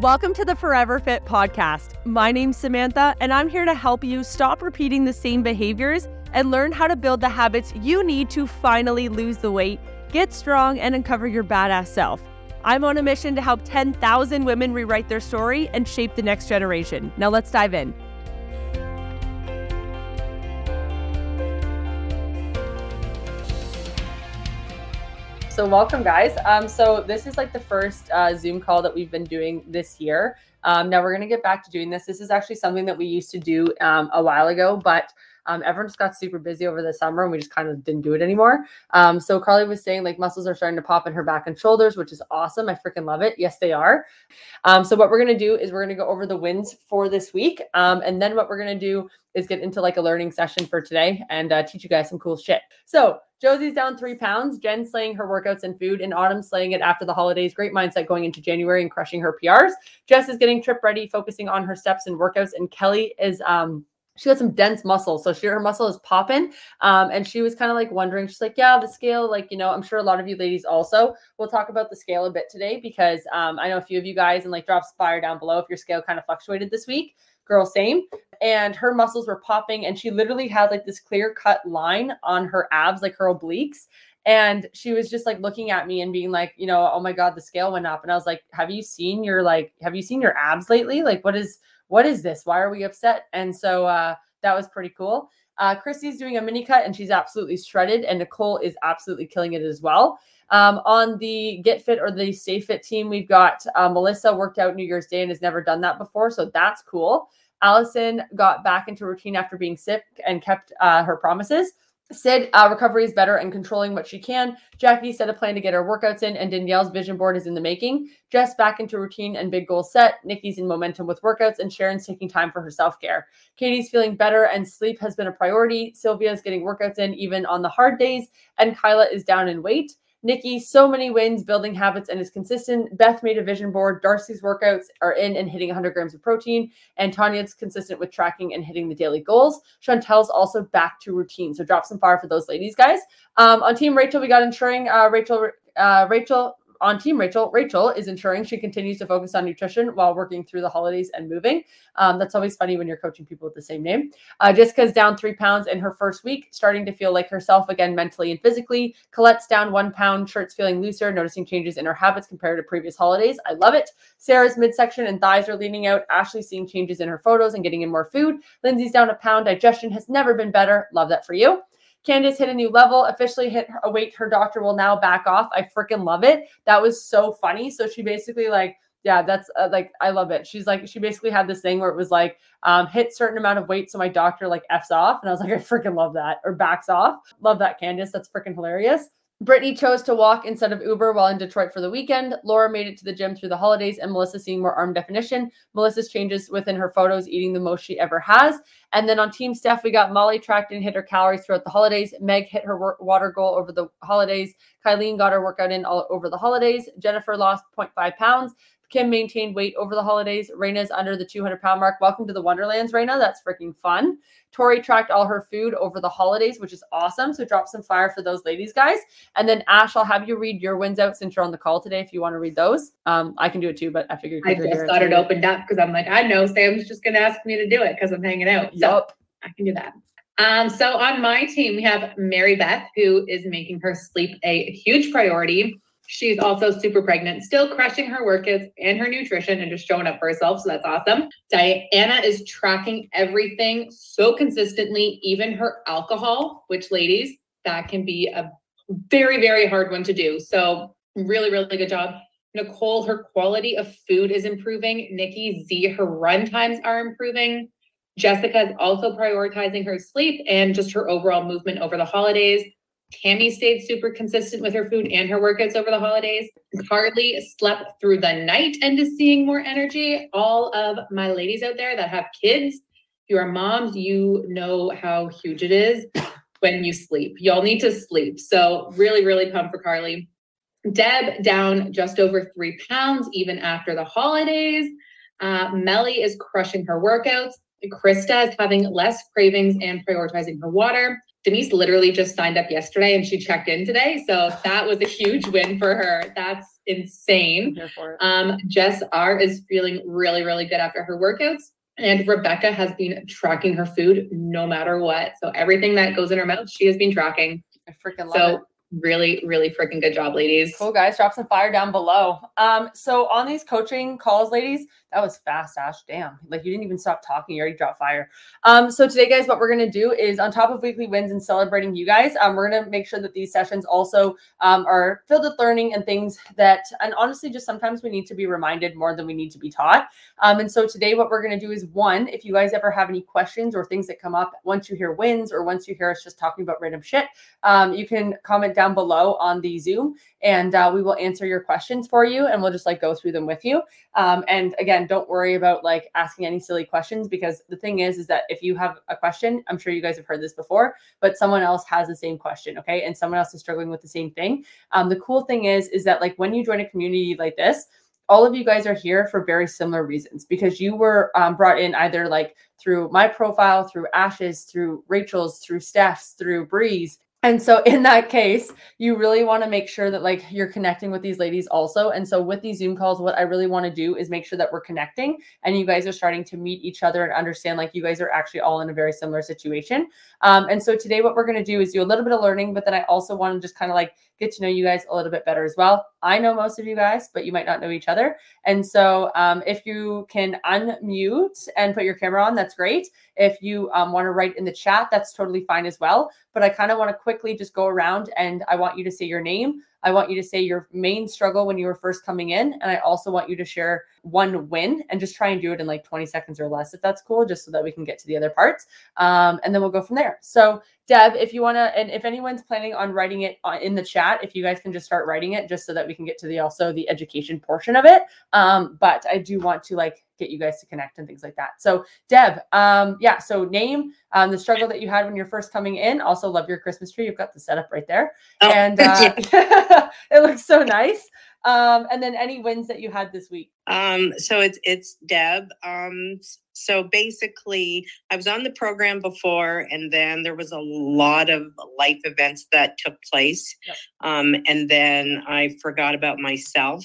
Welcome to the Forever Fit podcast. My name's Samantha, and I'm here to help you stop repeating the same behaviors and learn how to build the habits you need to finally lose the weight, get strong, and uncover your badass self. I'm on a mission to help 10,000 women rewrite their story and shape the next generation. Now let's dive in. So welcome, guys. Um, so this is like the first uh, Zoom call that we've been doing this year. Um, now we're gonna get back to doing this. This is actually something that we used to do um, a while ago, but um, everyone just got super busy over the summer and we just kind of didn't do it anymore. Um, so Carly was saying like muscles are starting to pop in her back and shoulders, which is awesome. I freaking love it. Yes, they are. Um, so what we're gonna do is we're gonna go over the wins for this week, um, and then what we're gonna do is get into like a learning session for today and uh, teach you guys some cool shit. So Josie's down three pounds. Jen slaying her workouts and food, and Autumn slaying it after the holidays. Great mindset going into January and crushing her PRs. Jess is getting trip ready, focusing on her steps and workouts, and Kelly is um she got some dense muscle. So she her muscle is popping. Um, and she was kind of like wondering, she's like, yeah, the scale, like, you know, I'm sure a lot of you ladies also will talk about the scale a bit today because um, I know a few of you guys and like drops fire down below if your scale kind of fluctuated this week. Girl, same. And her muscles were popping, and she literally had like this clear cut line on her abs, like her obliques. And she was just like looking at me and being like, you know, oh my God, the scale went up. And I was like, have you seen your like, have you seen your abs lately? Like, what is, what is this? Why are we upset? And so uh, that was pretty cool. Uh, Christy's doing a mini cut and she's absolutely shredded, and Nicole is absolutely killing it as well. Um, on the Get Fit or the Stay Fit team, we've got uh, Melissa worked out New Year's Day and has never done that before, so that's cool. Allison got back into routine after being sick and kept uh, her promises. Sid, uh, recovery is better and controlling what she can. Jackie set a plan to get her workouts in, and Danielle's vision board is in the making. Jess back into routine and big goal set. Nikki's in momentum with workouts, and Sharon's taking time for her self care. Katie's feeling better, and sleep has been a priority. Sylvia's getting workouts in even on the hard days, and Kyla is down in weight. Nikki, so many wins, building habits, and is consistent. Beth made a vision board. Darcy's workouts are in and hitting 100 grams of protein. And Tanya's consistent with tracking and hitting the daily goals. Chantel's also back to routine. So drop some fire for those ladies, guys. Um, on Team Rachel, we got ensuring uh, Rachel. Uh, Rachel on Team Rachel, Rachel is ensuring she continues to focus on nutrition while working through the holidays and moving. Um, that's always funny when you're coaching people with the same name. Uh, Jessica's down three pounds in her first week, starting to feel like herself again mentally and physically. Colette's down one pound, shirt's feeling looser, noticing changes in her habits compared to previous holidays. I love it. Sarah's midsection and thighs are leaning out. Ashley's seeing changes in her photos and getting in more food. Lindsay's down a pound. Digestion has never been better. Love that for you. Candace hit a new level, officially hit a weight her doctor will now back off. I freaking love it. That was so funny. So she basically like yeah, that's uh, like I love it. She's like she basically had this thing where it was like um, hit certain amount of weight, so my doctor like f's off, and I was like I freaking love that or backs off. Love that, Candace. That's freaking hilarious. Brittany chose to walk instead of Uber while in Detroit for the weekend. Laura made it to the gym through the holidays, and Melissa seeing more arm definition. Melissa's changes within her photos, eating the most she ever has. And then on Team Steph, we got Molly tracked and hit her calories throughout the holidays. Meg hit her water goal over the holidays. Kylene got her workout in all over the holidays. Jennifer lost 0.5 pounds. Kim maintained weight over the holidays. Raina's under the 200 pound mark. Welcome to the Wonderlands, Raina. That's freaking fun. Tori tracked all her food over the holidays, which is awesome. So drop some fire for those ladies, guys. And then Ash, I'll have you read your wins out since you're on the call today if you want to read those. Um, I can do it too, but I figured I just thought it opened up because I'm like, I know Sam's just gonna ask me to do it because I'm hanging out. So yep. I can do that. Um, so on my team, we have Mary Beth, who is making her sleep a huge priority. She's also super pregnant, still crushing her workouts and her nutrition and just showing up for herself. So that's awesome. Diana is tracking everything so consistently, even her alcohol, which, ladies, that can be a very, very hard one to do. So, really, really good job. Nicole, her quality of food is improving. Nikki Z, her run times are improving. Jessica is also prioritizing her sleep and just her overall movement over the holidays. Tammy stayed super consistent with her food and her workouts over the holidays. Carly slept through the night and is seeing more energy. All of my ladies out there that have kids, you are moms, you know how huge it is when you sleep. Y'all need to sleep. So, really, really pumped for Carly. Deb down just over three pounds even after the holidays. Uh, Melly is crushing her workouts. Krista is having less cravings and prioritizing her water. Denise literally just signed up yesterday and she checked in today. So that was a huge win for her. That's insane. Um, Jess R is feeling really, really good after her workouts. And Rebecca has been tracking her food no matter what. So everything that goes in her mouth, she has been tracking. I freaking love so, it really really freaking good job ladies. Cool guys. Drop some fire down below. Um so on these coaching calls ladies that was fast ash. Damn. Like you didn't even stop talking. You already dropped fire. Um so today guys what we're to do is on top of weekly wins and celebrating you guys um we're to make sure that these sessions also um, are filled with learning and things that and honestly just sometimes we need to be reminded more than we need to be taught. Um and so today what we're to do is one if you guys ever have any questions or things that come up once you hear wins or once you hear us just talking about random shit um you can comment down below on the Zoom and uh, we will answer your questions for you and we'll just like go through them with you. Um, and again, don't worry about like asking any silly questions because the thing is, is that if you have a question, I'm sure you guys have heard this before, but someone else has the same question, okay? And someone else is struggling with the same thing. Um, the cool thing is, is that like when you join a community like this, all of you guys are here for very similar reasons because you were um, brought in either like through my profile, through Ash's, through Rachel's, through Steph's, through Bree's, and so in that case, you really want to make sure that like you're connecting with these ladies also. And so with these Zoom calls, what I really want to do is make sure that we're connecting and you guys are starting to meet each other and understand like you guys are actually all in a very similar situation. Um, and so today what we're going to do is do a little bit of learning, but then I also want to just kind of like get to know you guys a little bit better as well. I know most of you guys, but you might not know each other. And so um, if you can unmute and put your camera on, that's great. If you um, want to write in the chat, that's totally fine as well. But I kind of want to quickly just go around and I want you to say your name. I want you to say your main struggle when you were first coming in. And I also want you to share one win and just try and do it in like 20 seconds or less, if that's cool, just so that we can get to the other parts. Um, and then we'll go from there. So, Deb, if you want to, and if anyone's planning on writing it uh, in the chat, if you guys can just start writing it just so that we can get to the also the education portion of it. Um, but I do want to like get you guys to connect and things like that. So, Deb, um, yeah, so name um, the struggle that you had when you're first coming in. Also, love your Christmas tree. You've got the setup right there. Oh, and uh, it looks so nice. Um, and then any wins that you had this week. Um, so it's it's Deb. Um, so basically, I was on the program before, and then there was a lot of life events that took place, yep. um, and then I forgot about myself.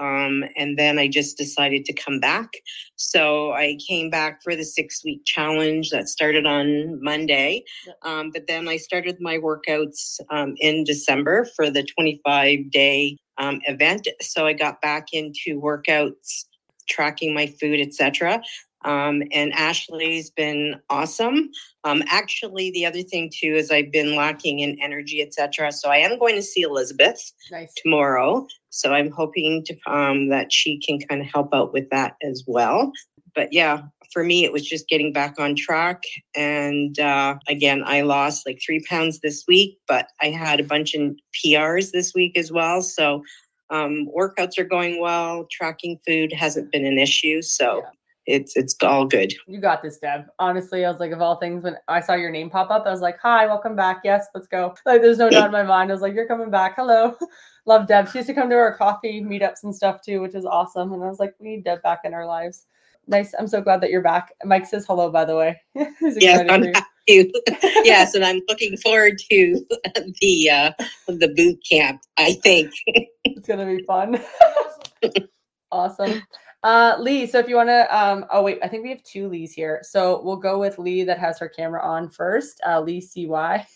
Um, and then I just decided to come back. So I came back for the six week challenge that started on Monday. Um, but then I started my workouts um, in December for the 25 day um, event. So I got back into workouts, tracking my food, etc. Um, and Ashley's been awesome. Um, actually, the other thing too is I've been lacking in energy, etc. So I am going to see Elizabeth nice. tomorrow. So I'm hoping to um, that she can kind of help out with that as well. But yeah, for me, it was just getting back on track. And uh, again, I lost like three pounds this week, but I had a bunch of PRs this week as well. So um, workouts are going well. Tracking food hasn't been an issue. So. Yeah it's it's all good. You got this, Deb. Honestly, I was like, of all things, when I saw your name pop up, I was like, "Hi, welcome back. Yes, let's go." Like, there's no doubt in my mind. I was like, "You're coming back. Hello." Love Deb. She used to come to our coffee meetups and stuff too, which is awesome. And I was like, "We need Deb back in our lives." Nice. I'm so glad that you're back. Mike says hello, by the way. yes, I'm happy. yes, and I'm looking forward to the uh, the boot camp. I think it's gonna be fun. awesome. Uh, Lee, so if you want to, um, oh wait, I think we have two Lees here. So we'll go with Lee that has her camera on first. Uh, Lee CY,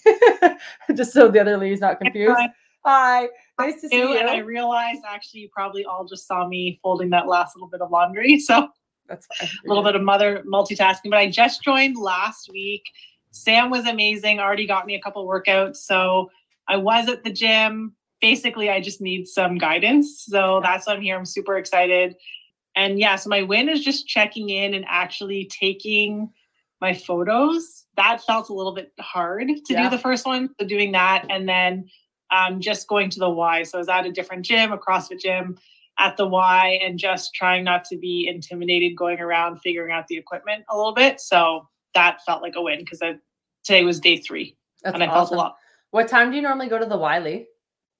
just so the other Lee is not confused. Hi. Hi. Nice to see you. And I realized actually you probably all just saw me folding that last little bit of laundry. So that's fine. A little bit of mother multitasking, but I just joined last week. Sam was amazing, already got me a couple workouts. So I was at the gym. Basically, I just need some guidance. So that's why I'm here. I'm super excited. And yeah, so my win is just checking in and actually taking my photos. That felt a little bit hard to yeah. do the first one. So doing that and then um, just going to the Y. So I was at a different gym, a CrossFit gym at the Y, and just trying not to be intimidated going around figuring out the equipment a little bit. So that felt like a win because today was day three. That's and I awesome. felt a lot. What time do you normally go to the Wiley?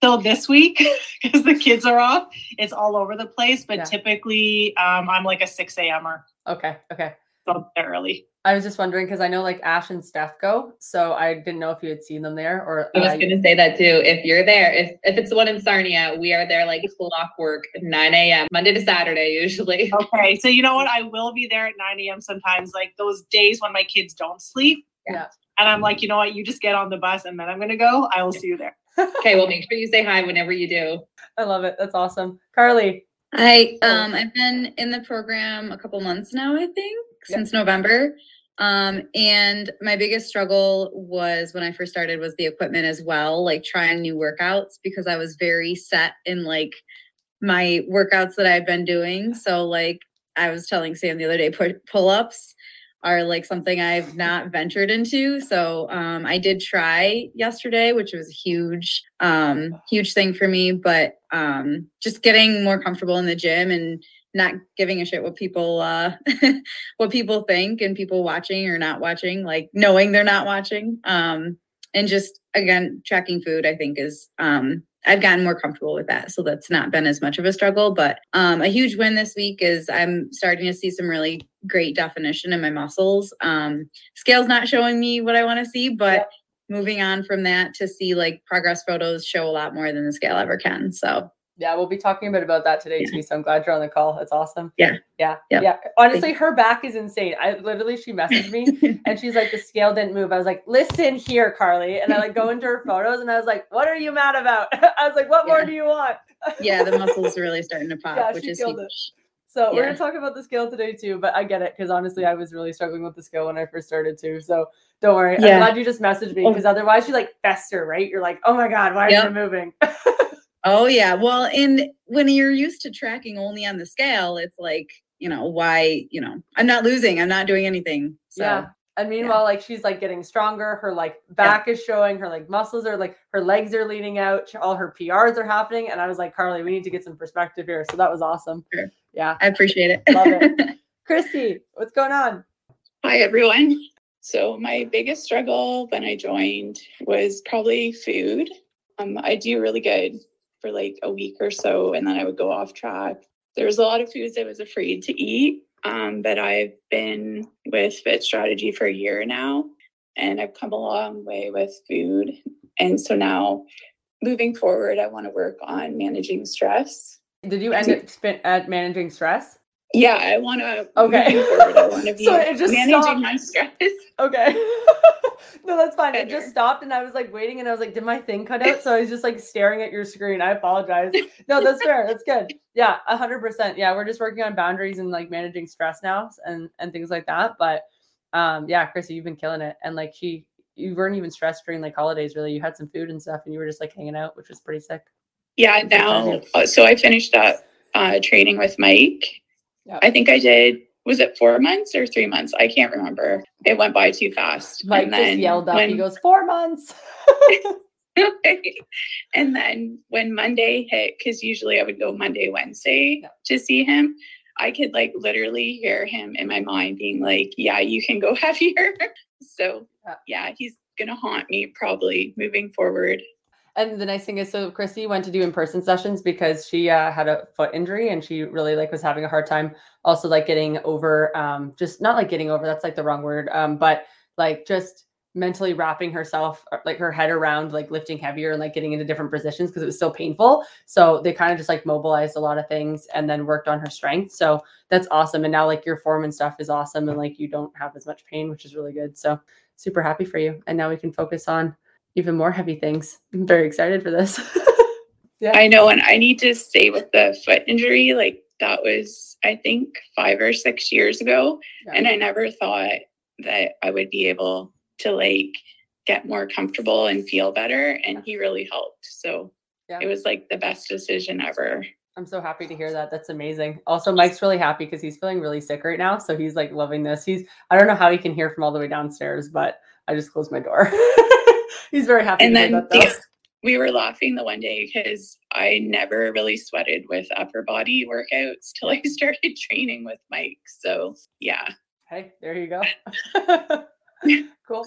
Still this week because the kids are off. It's all over the place, but yeah. typically um, I'm like a 6 a.m.er. Okay. Okay. So there early. I was just wondering because I know like Ash and Steph go, so I didn't know if you had seen them there or. I was uh, gonna say that too. If you're there, if if it's the one in Sarnia, we are there like clockwork, 9 a.m. Monday to Saturday usually. Okay, so you know what? I will be there at 9 a.m. sometimes, like those days when my kids don't sleep. Yeah. And I'm like, you know what? You just get on the bus and then I'm gonna go. I will see you there. Okay, well, make sure you say hi whenever you do. I love it. That's awesome, Carly. Hi. Um, I've been in the program a couple months now. I think yep. since November. Um, and my biggest struggle was when I first started was the equipment as well, like trying new workouts because I was very set in like my workouts that I've been doing. So like I was telling Sam the other day, pull ups are like something I've not ventured into. So um, I did try yesterday, which was a huge, um, huge thing for me. But um, just getting more comfortable in the gym and not giving a shit what people uh what people think and people watching or not watching like knowing they're not watching um and just again tracking food i think is um I've gotten more comfortable with that. So that's not been as much of a struggle. But um, a huge win this week is I'm starting to see some really great definition in my muscles. Um, scale's not showing me what I want to see, but moving on from that to see like progress photos show a lot more than the scale ever can. So yeah, we'll be talking a bit about that today too. So I'm glad you're on the call. It's awesome. Yeah. Yeah. Yep. Yeah. Honestly, her back is insane. I literally, she messaged me and she's like, the scale didn't move. I was like, listen here, Carly. And I like go into her photos and I was like, what are you mad about? I was like, what yeah. more do you want? yeah. The muscles really starting to pop, yeah, which is huge. It. So yeah. we're gonna talk about the scale today too, but I get it because honestly, I was really struggling with the scale when I first started too. So don't worry. Yeah. I'm glad you just messaged me because oh. otherwise you like fester, right? You're like, oh my god, why yep. is it moving? Oh yeah. Well, and when you're used to tracking only on the scale, it's like, you know, why, you know, I'm not losing, I'm not doing anything. So yeah. And meanwhile, yeah. like she's like getting stronger. Her like back yeah. is showing. Her like muscles are like her legs are leaning out. All her PRs are happening. And I was like, Carly, we need to get some perspective here. So that was awesome. Sure. Yeah, I appreciate it. Love it. Christy, what's going on? Hi everyone. So my biggest struggle when I joined was probably food. Um, I do really good for like a week or so and then I would go off track. There was a lot of foods I was afraid to eat, um, but I've been with Fit Strategy for a year now and I've come a long way with food. And so now moving forward, I want to work on managing stress. Did you end up at managing stress? Yeah, I want to. Okay. Forward, I want to be so it just managing stopped. my stress. Okay. no, that's fine. Better. It just stopped, and I was like waiting, and I was like, "Did my thing cut out?" So I was just like staring at your screen. I apologize. No, that's fair. That's good. Yeah, hundred percent. Yeah, we're just working on boundaries and like managing stress now and and things like that. But um, yeah, Chrissy, you've been killing it, and like she, you weren't even stressed during like holidays. Really, you had some food and stuff, and you were just like hanging out, which was pretty sick. Yeah. Now, so I finished up uh, training with Mike Yep. I think I did. Was it four months or three months? I can't remember. It went by too fast. Mike and then just yelled up. When, he goes, four months. and then when Monday hit, because usually I would go Monday, Wednesday yep. to see him, I could like literally hear him in my mind being like, Yeah, you can go heavier. so yeah, he's gonna haunt me probably moving forward. And the nice thing is, so Christy went to do in-person sessions because she uh, had a foot injury and she really like was having a hard time. Also, like getting over, um, just not like getting over. That's like the wrong word, um, but like just mentally wrapping herself, uh, like her head around, like lifting heavier and like getting into different positions because it was so painful. So they kind of just like mobilized a lot of things and then worked on her strength. So that's awesome. And now like your form and stuff is awesome, and like you don't have as much pain, which is really good. So super happy for you. And now we can focus on even more heavy things. I'm very excited for this. yeah. I know. And I need to say with the foot injury, like that was, I think, five or six years ago. Yeah. And I never thought that I would be able to like get more comfortable and feel better. And he really helped. So yeah. it was like the best decision ever. I'm so happy to hear that. That's amazing. Also, Mike's really happy because he's feeling really sick right now. So he's like loving this. He's, I don't know how he can hear from all the way downstairs, but I just closed my door. He's very happy. And then the, we were laughing the one day because I never really sweated with upper body workouts till I started training with Mike. So yeah. Hey, there you go. cool.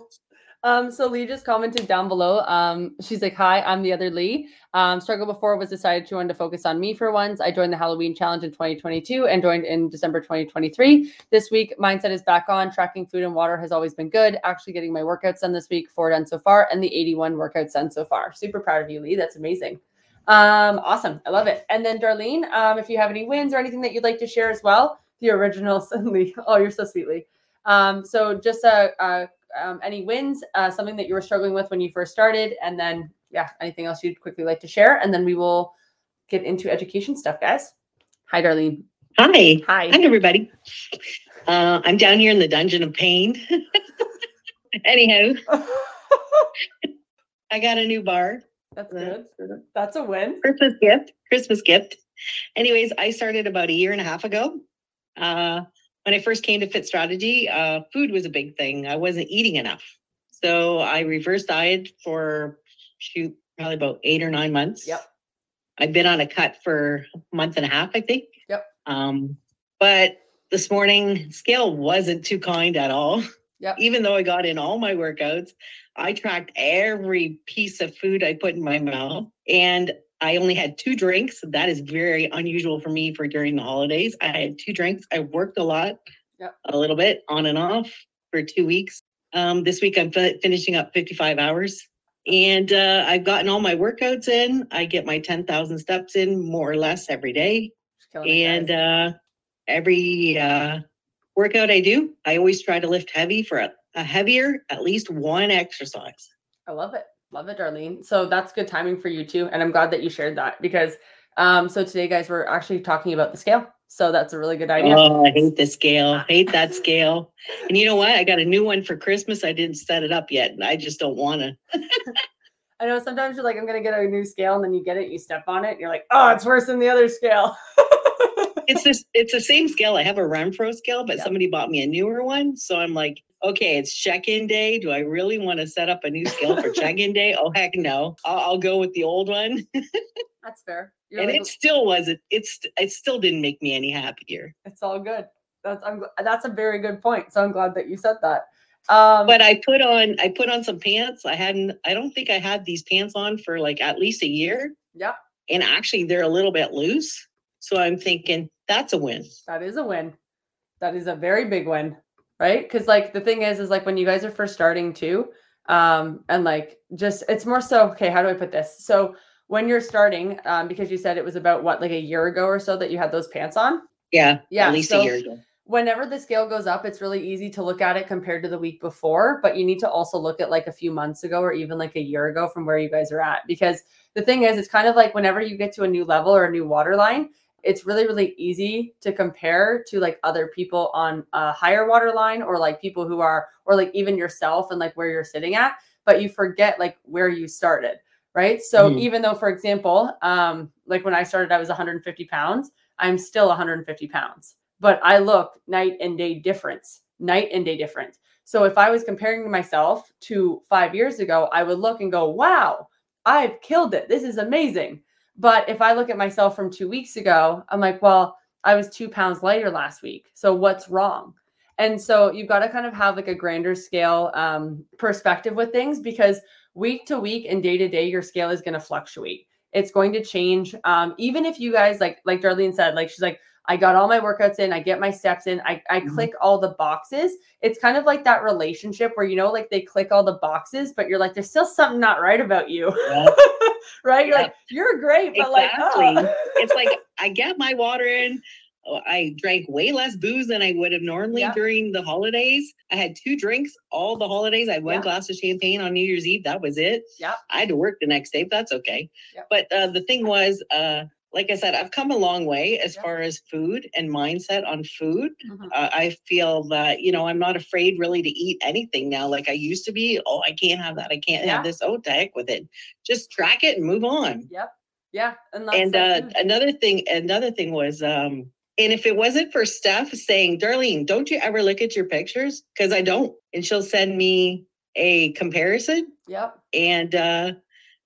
Um, so Lee just commented down below. Um, she's like, "Hi, I'm the other Lee. Um, struggle before was decided to want to focus on me for once. I joined the Halloween challenge in 2022 and joined in December 2023. This week, mindset is back on. Tracking food and water has always been good. Actually, getting my workouts done this week, four done so far, and the 81 workouts done so far. Super proud of you, Lee. That's amazing. Um, awesome. I love it. And then Darlene, um, if you have any wins or anything that you'd like to share as well, the original Lee. Oh, you're so sweet, Lee. Um, so just a, a um, any wins, uh, something that you were struggling with when you first started, and then yeah, anything else you'd quickly like to share, and then we will get into education stuff, guys. Hi, Darlene. Hi. Hi. Hi, everybody. Uh, I'm down here in the dungeon of pain. Anyhow, I got a new bar. That's good. That's a win. Christmas gift. Christmas gift. Anyways, I started about a year and a half ago. Uh, when I first came to Fit Strategy, uh, food was a big thing. I wasn't eating enough. So I reverse diet for shoot, probably about eight or nine months. Yep. I've been on a cut for a month and a half, I think. Yep. Um, but this morning scale wasn't too kind at all. Yep. Even though I got in all my workouts, I tracked every piece of food I put in my mouth. And I only had two drinks. That is very unusual for me for during the holidays. I had two drinks. I worked a lot, yep. a little bit on and off for two weeks. Um, this week I'm fi- finishing up 55 hours and uh, I've gotten all my workouts in. I get my 10,000 steps in more or less every day. And uh, every uh, workout I do, I always try to lift heavy for a, a heavier, at least one exercise. I love it. Love it, Darlene. So that's good timing for you too. And I'm glad that you shared that because um, so today, guys, we're actually talking about the scale. So that's a really good idea. Oh, I hate the scale. I hate that scale. And you know what? I got a new one for Christmas. I didn't set it up yet. And I just don't want to. I know sometimes you're like, I'm going to get a new scale. And then you get it, you step on it. And you're like, oh, it's worse than the other scale. it's this, it's the same scale. I have a Renpho scale, but yep. somebody bought me a newer one. So I'm like, okay, it's check-in day. Do I really want to set up a new scale for check-in day? Oh heck no! I'll, I'll go with the old one. That's fair. You're and like, it still wasn't. It's it still didn't make me any happier. It's all good. That's I'm, that's a very good point. So I'm glad that you said that. Um, but I put on I put on some pants. I hadn't. I don't think I had these pants on for like at least a year. Yeah. And actually, they're a little bit loose. So I'm thinking that's a win. That is a win. That is a very big win right? Because like the thing is is like when you guys are first starting too um and like just it's more so okay how do i put this? So when you're starting um because you said it was about what like a year ago or so that you had those pants on? Yeah yeah at least so a year ago. whenever the scale goes up it's really easy to look at it compared to the week before but you need to also look at like a few months ago or even like a year ago from where you guys are at because the thing is it's kind of like whenever you get to a new level or a new water line it's really really easy to compare to like other people on a higher water line or like people who are or like even yourself and like where you're sitting at but you forget like where you started right? So mm. even though for example um like when i started i was 150 pounds i'm still 150 pounds but i look night and day difference night and day difference. So if i was comparing myself to five years ago i would look and go wow i've killed it. This is amazing but if I look at myself from two weeks ago, I'm like, well, I was two pounds lighter last week. So what's wrong? And so you've got to kind of have like a grander scale um, perspective with things because week to week and day to day, your scale is going to fluctuate. It's going to change. Um, even if you guys like, like Darlene said, like she's like, I got all my workouts in, I get my steps in, I, I mm-hmm. click all the boxes. It's kind of like that relationship where you know, like they click all the boxes, but you're like, there's still something not right about you. Yeah. right? You're yeah. like, you're great, but exactly. like, oh. it's like I get my water in. Oh, I drank way less booze than I would have normally yeah. during the holidays. I had two drinks all the holidays. I had one yeah. glass of champagne on New Year's Eve. That was it. Yeah. I had to work the next day, but that's okay. Yeah. But uh, the thing was, uh, like I said, I've come a long way as far as food and mindset on food. Mm-hmm. Uh, I feel that, you know, I'm not afraid really to eat anything now like I used to be. Oh, I can't have that. I can't yeah. have this. Oh, to heck with it. Just track it and move on. Yep. Yeah. And, and uh, another thing, another thing was, um, and if it wasn't for Steph saying, Darlene, don't you ever look at your pictures? Because I don't. And she'll send me a comparison. Yep. And uh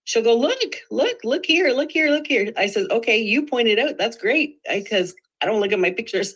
she'll go, look, look, look here, look here, look here. I said, okay, you pointed out. That's great. Because I, I, don't look at my pictures.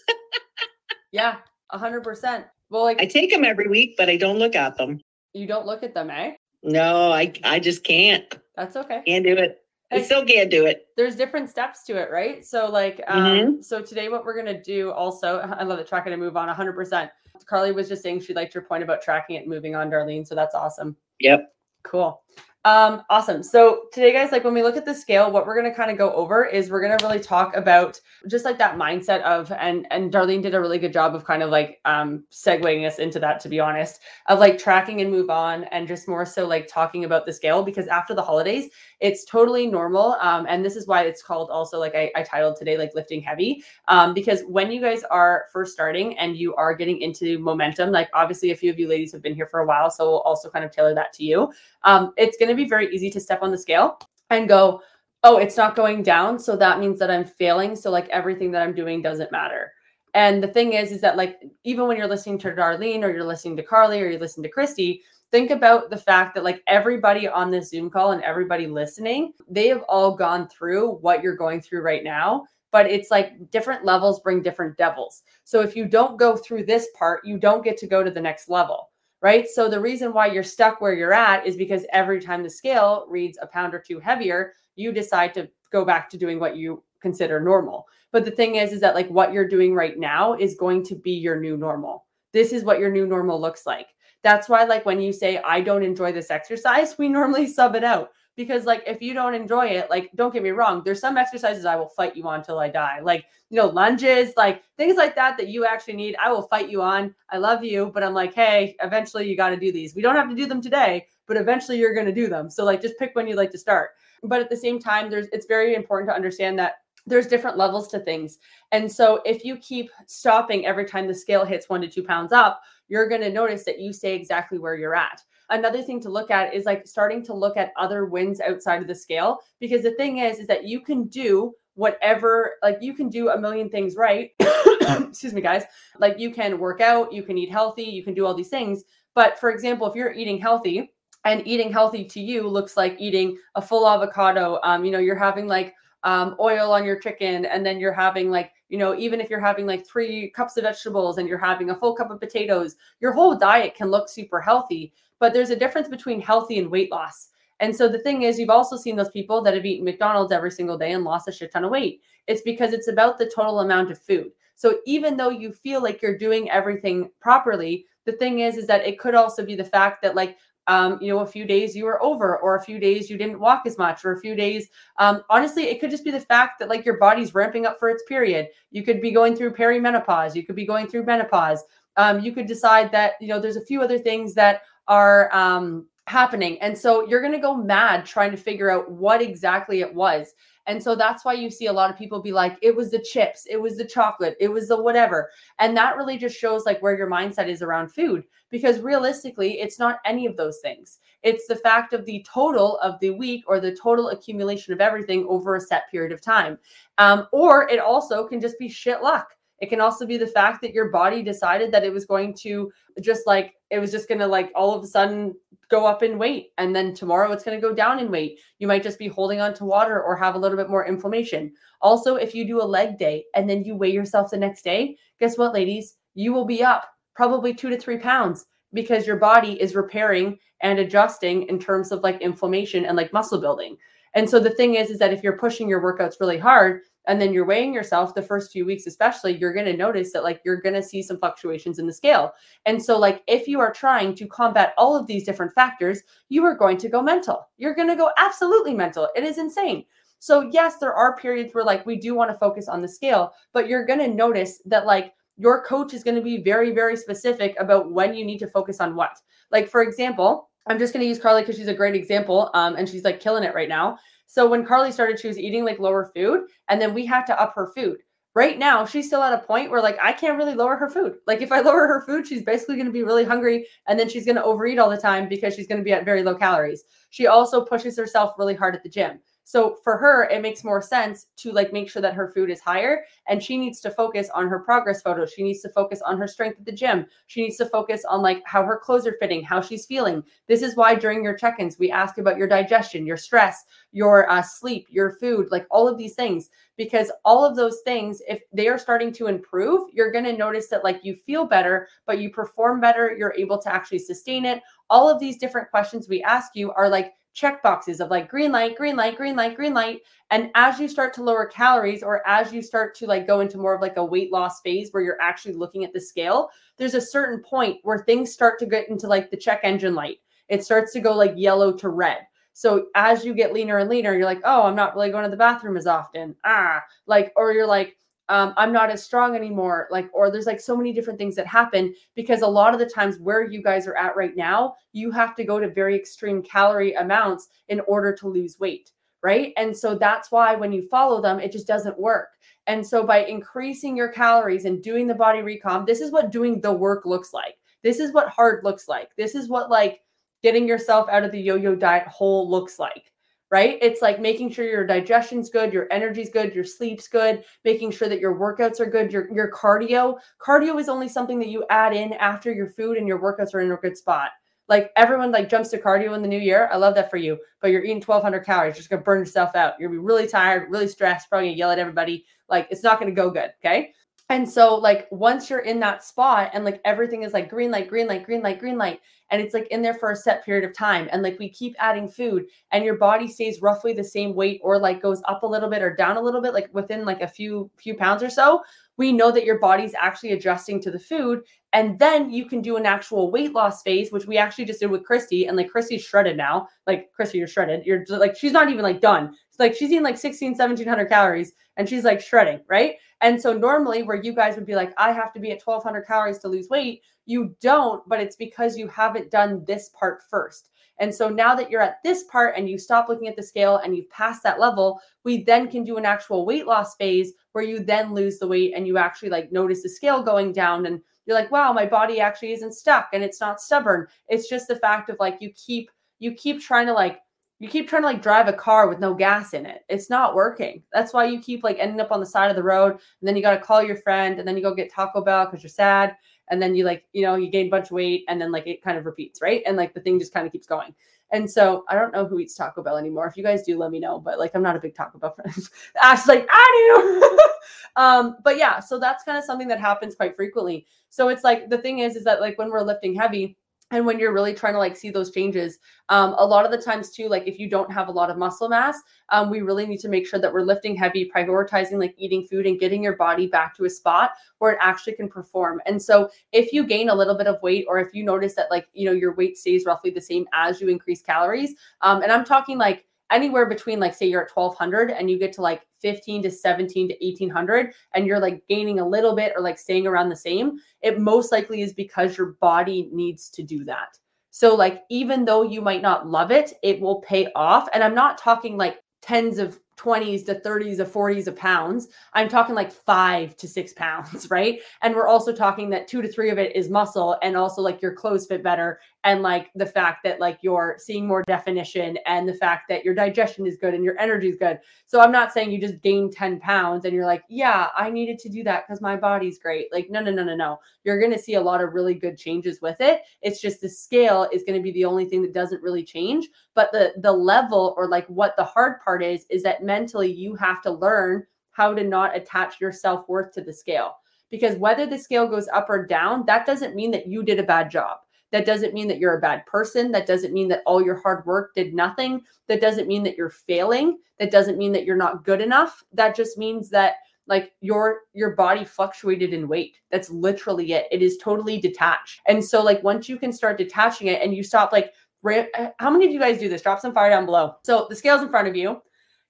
yeah, a hundred percent. Well, like I take them every week, but I don't look at them. You don't look at them, eh? No, I I just can't. That's okay. Can't do it. I still can't do it. There's different steps to it, right? So like um Mhm. so today what we're gonna do also I love it tracking and move on 100 percent Carly was just saying she liked your point about tracking it and moving on, Darlene. So that's awesome. Yep. Cool. Um, awesome. So today, guys, like when we look at the scale, what we're gonna kind of go over is we're gonna really talk about just like that mindset of and and Darlene did a really good job of kind of like um segueing us into that, to be honest, of like tracking and move on and just more so like talking about the scale because after the holidays, it's totally normal. Um, and this is why it's called also like I, I titled today like lifting heavy. Um, because when you guys are first starting and you are getting into momentum, like obviously a few of you ladies have been here for a while, so we'll also kind of tailor that to you um, it's going to be very easy to step on the scale and go, oh, it's not going down. So that means that I'm failing. So like everything that I'm doing doesn't matter. And the thing is, is that like even when you're listening to Darlene or you're listening to Carly or you're listening to Christy, think about the fact that like everybody on this Zoom call and everybody listening, they have all gone through what you're going through right now. But it's like different levels bring different devils. So if you don't go through this part, you don't get to go to the next level right? So the reason why you're stuck where you're at is because every time the scale reads a pound or two heavier, you decide to go back to doing what you consider normal. But the thing is, is that like what you're doing right now is going to be your new normal. This is what your new normal looks like. That's why, like, when you say, I don't enjoy this exercise, we normally sub it out because like if you don't enjoy it like don't get me wrong there's some exercises i will fight you on till i die like you know lunges like things like that that you actually need i will fight you on i love you but i'm like hey eventually you got to do these. We don't have to do them today but eventually you're going to do them. So like just pick when you like to start. But at the same time there's it's very important to understand that there's different levels to things. And so if you keep stopping every time the scale hits one to two pounds up you're going to notice that you stay exactly where you're at another thing to look at is like starting to look at other wins outside of the scale because the thing is is that you can do whatever like you can do a million things right excuse me guys. Like you can work out you can eat healthy you can do all these things. But for example if you're eating healthy and eating healthy to you looks like eating a full avocado um, you know you're having like um, oil on your chicken and then you're having like you know even if you're having like three cups of vegetables and you're having a full cup of potatoes your whole diet can look super healthy but there's a difference between healthy and weight loss. And so the thing is, you've also seen those people that have eaten McDonald's every single day and lost a shit ton of weight. It's because it's about the total amount of food. So even though you feel like you're doing everything properly, the thing is, is that it could also be the fact that like um, you know, a few days you were over, or a few days you didn't walk as much, or a few days. Um, honestly, it could just be the fact that like your body's ramping up for its period. You could be going through perimenopause. You could be going through menopause. Um, you could decide that you know there's a few other things that are um, happening. And so you're going to go mad trying to figure out what exactly it was. And so that's why you see a lot of people be like, it was the chips, it was the chocolate, it was the whatever. And that really just shows like where your mindset is around food. Because realistically, it's not any of those things. It's the fact of the total of the week or the total accumulation of everything over a set period of time. Um, or it also can just be shit luck. It can also be the fact that your body decided that it was going to just like it was just going to like all of a sudden go up in weight and then tomorrow it's going to go down in weight. You might just be holding on to water or have a little bit more inflammation. Also, if you do a leg day and then you weigh yourself the next day, guess what ladies? You will be up probably 2 to 3 pounds because your body is repairing and adjusting in terms of like inflammation and like muscle building. And so the thing is is that if you're pushing your workouts really hard, and then you're weighing yourself the first few weeks especially you're going to notice that like you're going to see some fluctuations in the scale. And so like if you are trying to combat all of these different factors you are going to go mental. You're going to go absolutely mental. It is insane. So yes there are periods where like we do want to focus on the scale but you're going to notice that like your coach is going to be very very specific about when you need to focus on what. Like for example i'm just going to use carly because she's a great example um, and she's like killing it right now so when Carly started, she was eating like lower food, and then we had to up her food. Right now, she's still at a point where like I can't really lower her food. Like if I lower her food, she's basically going to be really hungry, and then she's going to overeat all the time because she's going to be at very low calories. She also pushes herself really hard at the gym. So for her, it makes more sense to like make sure that her food is higher and she needs to focus on her progress photos. She needs to focus on her strength at the gym. She needs to focus on like how her clothes are fitting, how she's feeling. This is why during your check-ins, we ask about your digestion, your stress, your uh, sleep, your food, like all of these things, because all of those things, if they are starting to improve, you're going to notice that like you feel better, but you perform better. You're able to actually sustain it. All of these different questions we ask you are like check boxes of like green light, green light, green light, green light. And as you start to lower calories or as you start to like go into more of like a weight loss phase where you're actually looking at the scale, there's a certain point where things start to get into like the check engine light. It starts to go like yellow to red. So as you get leaner and leaner, you're like, oh, I'm not really going to the bathroom as often. Ah, like, or you're like, um, I'm not as strong anymore. Like, or there's like so many different things that happen because a lot of the times where you guys are at right now, you have to go to very extreme calorie amounts in order to lose weight. Right. And so that's why when you follow them, it just doesn't work. And so by increasing your calories and doing the body recomp, this is what doing the work looks like. This is what hard looks like. This is what like getting yourself out of the yo yo diet hole looks like right? It's like making sure your digestion's good, your energy's good, your sleep's good, making sure that your workouts are good, your your cardio. Cardio is only something that you add in after your food and your workouts are in a good spot. Like everyone like jumps to cardio in the new year. I love that for you. But you're eating 1200 calories, just gonna burn yourself out. You're gonna be really tired, really stressed, probably gonna yell at everybody. Like it's not gonna go good. Okay. And so, like, once you're in that spot and like everything is like green light, green light, green light, green light, and it's like in there for a set period of time, and like we keep adding food, and your body stays roughly the same weight or like goes up a little bit or down a little bit, like within like a few few pounds or so, we know that your body's actually adjusting to the food. And then you can do an actual weight loss phase, which we actually just did with Christy. And like Christy's shredded now. Like, Christy, you're shredded. You're like, she's not even like done. Like she's eating like 16, 1700 calories and she's like shredding, right? And so normally where you guys would be like, I have to be at 1200 calories to lose weight, you don't, but it's because you haven't done this part first. And so now that you're at this part and you stop looking at the scale and you've passed that level, we then can do an actual weight loss phase where you then lose the weight and you actually like notice the scale going down and you're like, wow, my body actually isn't stuck and it's not stubborn. It's just the fact of like you keep you keep trying to like you keep trying to like drive a car with no gas in it. It's not working. That's why you keep like ending up on the side of the road and then you got to call your friend and then you go get Taco Bell because you're sad and then you like you know you gain a bunch of weight and then like it kind of repeats right? And like the thing just kind of keeps going. And so i don't know who eats taco bell anymore. If you guys do let me know but like i'm not a big taco bell friend. Ash's like i do! Um but yeah so that's kind of something that happens quite frequently. So it's like the thing is is that like when we're lifting heavy and when you're really trying to like see those changes um, a lot of the times too like if you don't have a lot of muscle mass um, we really need to make sure that we're lifting heavy prioritizing like eating food and getting your body back to a spot where it actually can perform. And so if you gain a little bit of weight or if you notice that like you know your weight stays roughly the same as you increase calories um, and i'm talking like anywhere between like say you're at 1200 and you get to like 15 to 17 to 1800 and you're like gaining a little bit or like staying around the same it most likely is because your body needs to do that so like even though you might not love it it will pay off and i'm not talking like tens of 20s to 30s of 40s of pounds. I'm talking like five to six pounds, right? And we're also talking that two to three of it is muscle and also like your clothes fit better. And like the fact that like you're seeing more definition and the fact that your digestion is good and your energy is good. So I'm not saying you just gain 10 pounds and you're like, yeah, I needed to do that because my body's great. Like, no, no, no, no, no. You're going to see a lot of really good changes with it. It's just the scale is going to be the only thing that doesn't really change. But the the level or like what the hard part is, is that mentally you have to learn how to not attach your self-worth to the scale because whether the scale goes up or down that doesn't mean that you did a bad job that doesn't mean that you're a bad person. That doesn't mean that all your hard work did nothing. That doesn't mean that you're failing. That doesn't mean that you're not good enough. That just means that like your your body fluctuated in weight. That's literally it. It is totally detached. And so like once you can start detaching it and you stop like uh, how many of you guys do this? Drop some fire down below. So the scale's in front of you.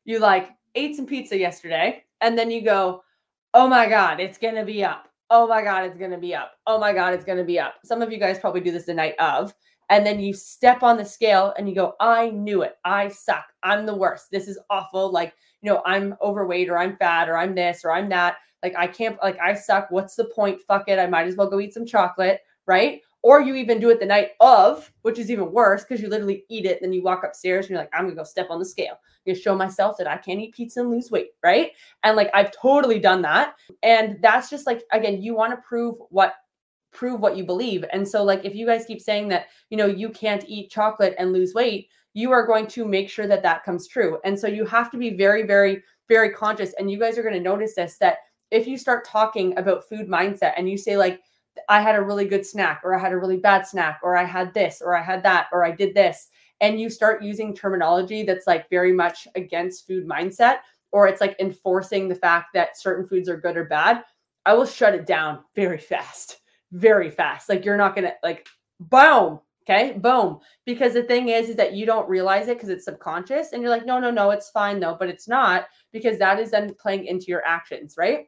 You like ate some pizza yesterday and then you go, oh my God, it's to be up. Oh my God, it's going to be up. Oh my God, it's going to be up. Some of you guys probably do this the night of. And then you step on the scale and you go, I knew it. I suck. I'm the worst. This is awful. Like, you know, I'm overweight or I'm fat or I'm this or I'm that. Like, I can't, like, I suck. What's the point? Fuck it. I might as well go eat some chocolate. Right. Or you even do it the night of, which is even worse because you literally eat it, then you walk upstairs and you're like, I'm gonna go step on the scale. I'm gonna show myself that I can't eat pizza and lose weight, right? And like I've totally done that. And that's just like again, you want to prove what prove what you believe. And so like if you guys keep saying that, you know, you can't eat chocolate and lose weight, you are going to make sure that that comes true. And so you have to be very very very conscious and you guys are going to notice this that if you start talking about food mindset and you say like I had a really good snack, or I had a really bad snack, or I had this, or I had that, or I did this. And you start using terminology that's like very much against food mindset, or it's like enforcing the fact that certain foods are good or bad. I will shut it down very fast, very fast. Like you're not going to, like, boom. Okay, boom. Because the thing is, is that you don't realize it because it's subconscious, and you're like, no, no, no, it's fine though, but it's not because that is then playing into your actions, right?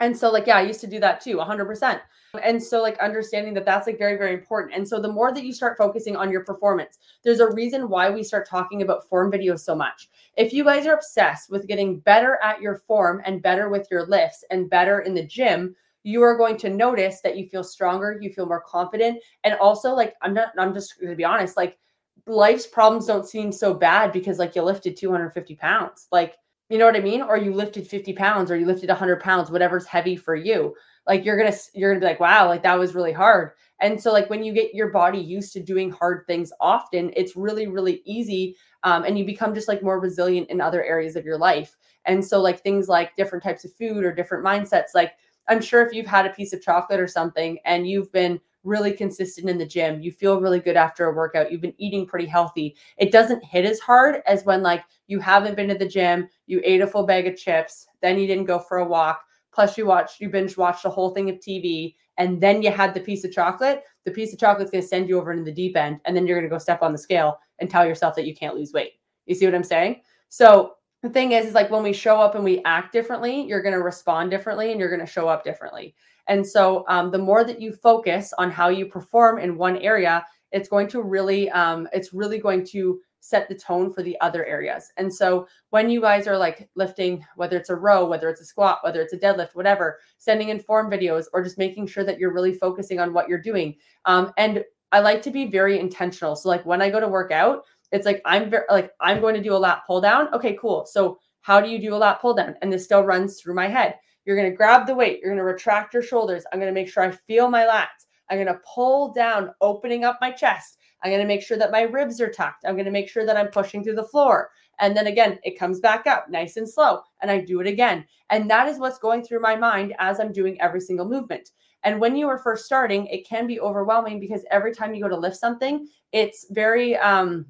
And so, like, yeah, I used to do that too, 100%. And so, like, understanding that that's like very, very important. And so, the more that you start focusing on your performance, there's a reason why we start talking about form videos so much. If you guys are obsessed with getting better at your form and better with your lifts and better in the gym, you are going to notice that you feel stronger, you feel more confident. And also, like, I'm not, I'm just gonna be honest, like, life's problems don't seem so bad because, like, you lifted 250 pounds. Like, you know what I mean? Or you lifted 50 pounds or you lifted 100 pounds, whatever's heavy for you. Like you're gonna you're gonna be like wow like that was really hard. And so like when you get your body used to doing hard things often it's really really easy um, and you become just like more resilient in other areas of your life. And so like things like different types of food or different mindsets like i'm sure if you've had a piece of chocolate or something and you've been really consistent in the gym you feel really good after a workout you've been eating pretty healthy it doesn't hit as hard as when like you haven't been to the gym you ate a full bag of chips then you didn't go for a walk plus you watched you binge watched the whole thing of TV and then you had the piece of chocolate, the piece of chocolate is going to send you over into the deep end and then you're going to go step on the scale and tell yourself that you can't lose weight. You see what I'm saying? So the thing is, is like when we show up and we act differently, you're going to respond differently and you're going to show up differently. And so um, the more that you focus on how you perform in one area, it's going to really, um, it's really going to set the tone for the other areas. And so when you guys are like lifting, whether it's a row, whether it's a squat, whether it's a deadlift, whatever, sending in form videos or just making sure that you're really focusing on what you're doing. Um, and I like to be very intentional. So like when I go to work out, it's like I'm very like I'm going to do a lat pull down. Okay, cool. So how do you do a lat pull down? And this still runs through my head. You're going to grab the weight. You're going to retract your shoulders. I'm going to make sure I feel my lats. I'm going to pull down, opening up my chest. I'm going to make sure that my ribs are tucked. I'm going to make sure that I'm pushing through the floor. And then again, it comes back up nice and slow. And I do it again. And that is what's going through my mind as I'm doing every single movement. And when you are first starting, it can be overwhelming because every time you go to lift something, it's very, um,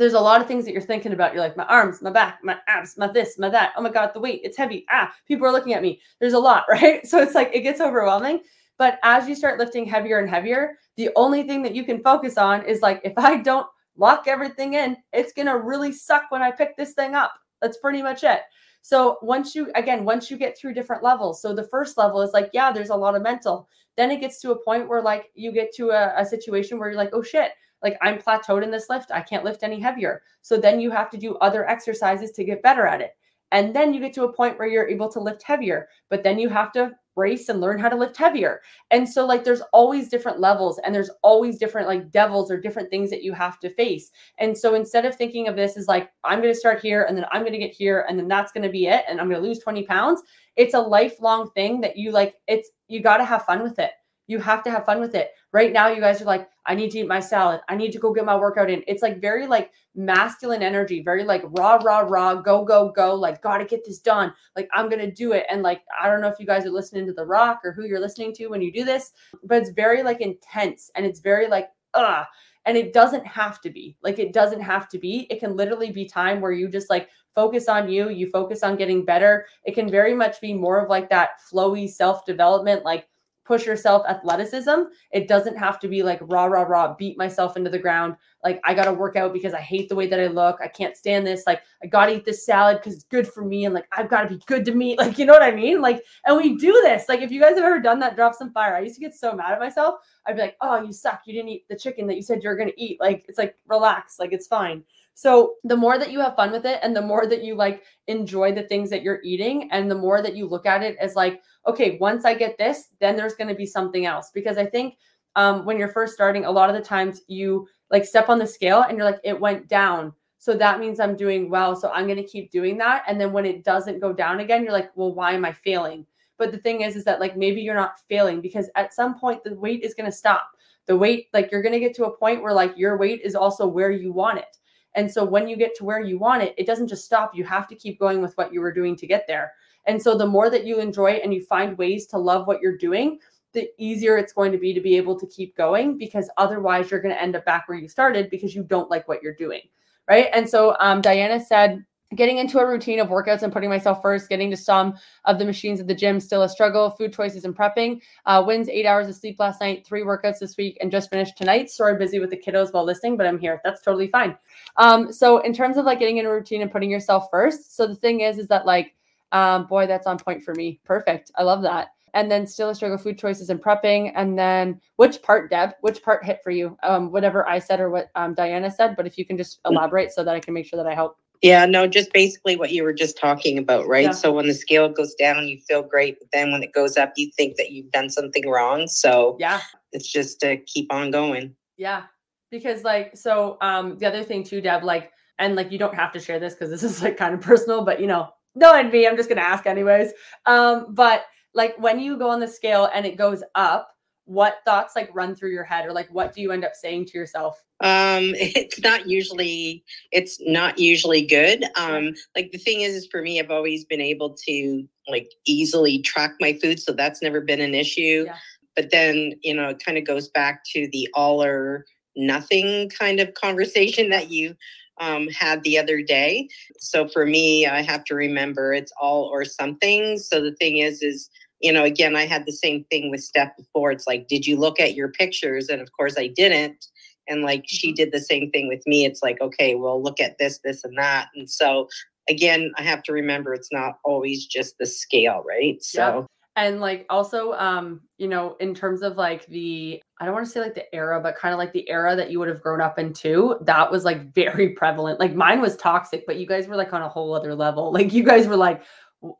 there's a lot of things that you're thinking about. You're like, my arms, my back, my abs, my this, my that. Oh my God, the weight, it's heavy. Ah, people are looking at me. There's a lot, right? So it's like, it gets overwhelming. But as you start lifting heavier and heavier, the only thing that you can focus on is like, if I don't lock everything in, it's going to really suck when I pick this thing up. That's pretty much it. So once you, again, once you get through different levels, so the first level is like, yeah, there's a lot of mental. Then it gets to a point where like you get to a, a situation where you're like, oh shit, like I'm plateaued in this lift. I can't lift any heavier. So then you have to do other exercises to get better at it. And then you get to a point where you're able to lift heavier, but then you have to brace and learn how to lift heavier. And so like there's always different levels and there's always different like devils or different things that you have to face. And so instead of thinking of this as like I'm going to start here and then I'm going to get here and then that's going to be it and I'm going to lose 20 pounds, it's a lifelong thing that you like it's you got to have fun with it. You have to have fun with it. Right now, you guys are like, I need to eat my salad. I need to go get my workout in. It's like very like masculine energy, very like rah, rah, rah, go, go, go. Like, gotta get this done. Like, I'm gonna do it. And like, I don't know if you guys are listening to The Rock or who you're listening to when you do this, but it's very like intense and it's very like, ah. And it doesn't have to be like, it doesn't have to be. It can literally be time where you just like focus on you, you focus on getting better. It can very much be more of like that flowy self development, like, push yourself athleticism. It doesn't have to be like rah, rah, rah, beat myself into the ground. Like, I got to work out because I hate the way that I look. I can't stand this. Like, I got to eat this salad because it's good for me. And like, I've got to be good to me. Like, you know what I mean? Like, and we do this. Like, if you guys have ever done that, drop some fire. I used to get so mad at myself. I'd be like, oh, you suck. You didn't eat the chicken that you said you were going to eat. Like, it's like, relax. Like, it's fine. So the more that you have fun with it and the more that you like enjoy the things that you're eating and the more that you look at it as like, okay, once I get this, then there's going to be something else. Because I think um, when you're first starting, a lot of the times you like step on the scale and you're like, it went down. So that means I'm doing well. So I'm going to keep doing that. And then when it doesn't go down again, you're like, well, why am I failing? But the thing is, is that like maybe you're not failing because at some point the weight is going to stop. The weight, like you're going to get to a point where like your weight is also where you want it. And so when you get to where you want it, it doesn't just stop. You have to keep going with what you were doing to get there. And so the more that you enjoy and you find ways to love what you're doing, the easier it's going to be to be able to keep going because otherwise you're going to end up back where you started because you don't like what you're doing. Right. And so um, Diana said, getting into a routine of workouts and putting myself first, getting to some of the machines at the gym, still a struggle. Food choices and prepping. Uh, wins eight hours of sleep last night, three workouts this week, and just finished tonight. Sorry, busy with the kiddos while listening, but I'm here. That's totally fine. Um, so in terms of like getting in a routine and putting yourself first. So the thing is, is that like, um, boy, that's on point for me. Perfect. I love that. And then still a struggle food choices and prepping. And then which part, Deb, which part hit for you? Um, whatever I said or what um, Diana said, but if you can just elaborate so that I can make sure that I help. Yeah, no, just basically what you were just talking about, right? Yeah. So when the scale goes down, you feel great, but then when it goes up, you think that you've done something wrong. So yeah, it's just to keep on going. Yeah, because like so, um, the other thing too, Deb, like, and like you don't have to share this because this is like kind of personal, but you know, no envy. I'm just gonna ask anyways. Um, but like when you go on the scale and it goes up, what thoughts like run through your head, or like what do you end up saying to yourself? um it's not usually it's not usually good. Um like the thing is, is for me i've always been able to like easily track my food so that's never been an issue. Yeah. but then you know it kind of goes back to the all or nothing kind of conversation that you um, had the other day. So for me i have to remember it's all or something. So the thing is is you know again i had the same thing with Steph before. It's like did you look at your pictures? And of course i didn't. And like she mm-hmm. did the same thing with me. It's like okay well look at this this and that. And so again i have to remember it's not always just the scale right? So and like also um you know in terms of like the i don't want to say like the era but kind of like the era that you would have grown up into that was like very prevalent. Like mine was toxic but you guys were like on a whole other level. Like you guys were like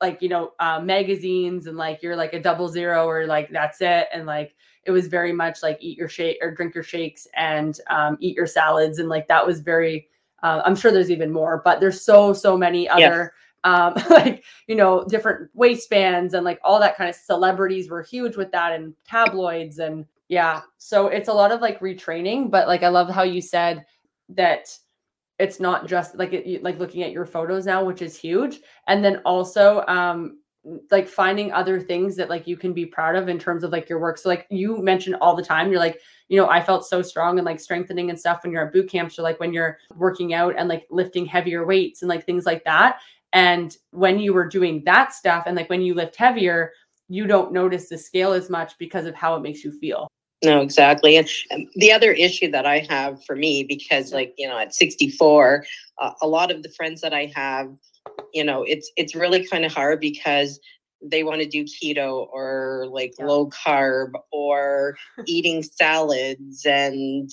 like you know uh, magazines and like you're like a double zero or like that's it and like it was very much like eat your shake or drink your shakes and um, eat your salads and like that was very uh, i'm sure there's even more but there's so so many other um, like you know different waistbands and like all that kind of celebrities were huge with that and tabloids and yeah so it's a lot of like retraining but like i love how you said that it's not just like it, like looking at your photos now which is huge. And then also um like finding other things that like you can be proud of in terms of like your work. So like you mentioned all the time you're like you know i felt so strong and like strengthening and stuff when you're at boot camps or like when you're working out and like lifting heavier weights and like things like that. And when you were doing that stuff and like when you lift heavier you don't notice the scale as much because of how it makes you feel no, exactly. And the other issue that I have for me, because like, you know, at 64, uh, a lot of the friends that I have, you know, it's, it's really kind of hard because they want to do keto or like yeah. low carb or eating salads and,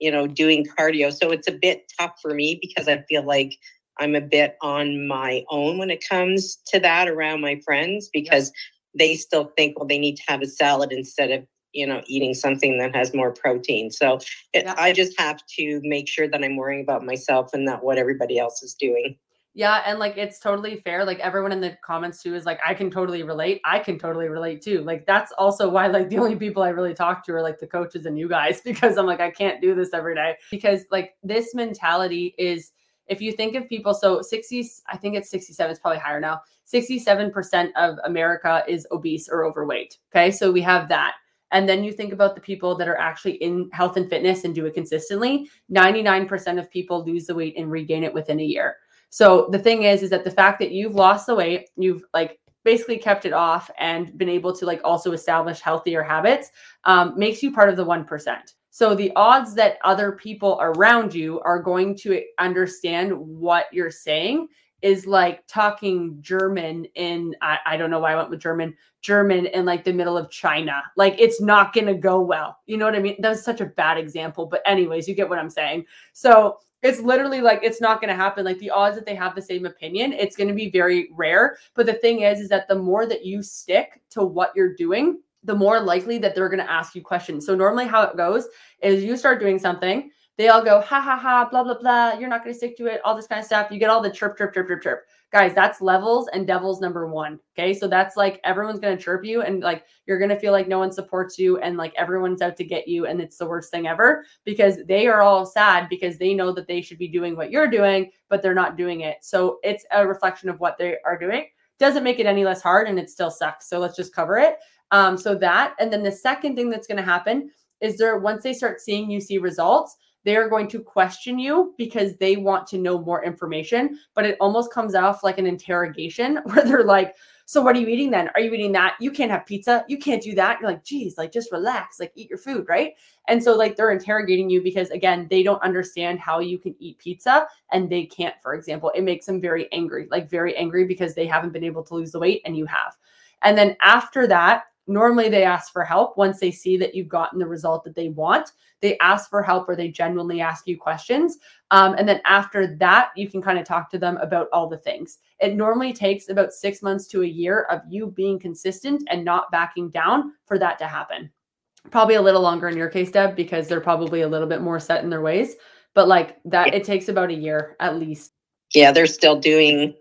you know, doing cardio. So it's a bit tough for me because I feel like I'm a bit on my own when it comes to that around my friends because yeah. they still think, well, they need to have a salad instead of you know eating something that has more protein. So it, yeah. i just have to make sure that i'm worrying about myself and not what everybody else is doing. Yeah and like it's totally fair like everyone in the comments too is like i can totally relate i can totally relate too. Like that's also why like the only people i really talk to are like the coaches and you guys because i'm like i can't do this every day. Because like this mentality is if you think of people so 60 i think it's 67 it's probably higher now 67% of america is obese or overweight okay? So we have that and then you think about the people that are actually in health and fitness and do it consistently 99% of people lose the weight and regain it within a year. So the thing is is that the fact that you've lost the weight you've like basically kept it off and been able to like also establish healthier habits um, makes you part of the 1% so the odds that other people around you are going to understand what you're saying is like talking German in I, I don't know why I went with German, German in like the middle of China. Like it's not gonna go well. You know what I mean? That was such a bad example. But anyways, you get what I'm saying. So it's literally like it's not to happen like the odds that they have the same opinion it's to be very rare but the thing is is that the more that you stick to what you're doing the more likely that they're to ask you questions. So normally how it goes is you start doing something, they all go ha ha ha blah blah blah, you're not going to stick to it, all this kind of stuff. You get all the chirp chirp chirp chirp chirp. Guys, that's levels and devils number 1. Okay? So that's like everyone's going to chirp you and like you're going to feel like no one supports you and like everyone's out to get you and it's the worst thing ever because they are all sad because they know that they should be doing what you're doing, but they're not doing it. So it's a reflection of what they are doing doesn't make it any less hard and it still sucks. So let's just cover it. Um, so that, and then the second thing that's going to happen is there once they start seeing you see results, they are going to question you because they want to know more information. But it almost comes off like an interrogation where they're like, so what are you eating then? Are you eating that? You can't have pizza. You can't do that. You're like, geez, like just relax, like eat your food, right? And so like they're interrogating you because again, they don't understand how you can eat pizza and they can't, for example. It makes them very angry, like very angry because they haven't been able to lose the weight and you have. And then after that, normally they ask for help once they see that you've gotten the result that they want they ask for help or they genuinely ask you questions um, and then after that you can kind of talk to them about all the things. It normally takes about six months to a year of you being consistent and not backing down for that to happen. Probably a little longer in your case deb because they're probably a little bit more set in their ways but like that it takes about a year at least. Yeah they're still doing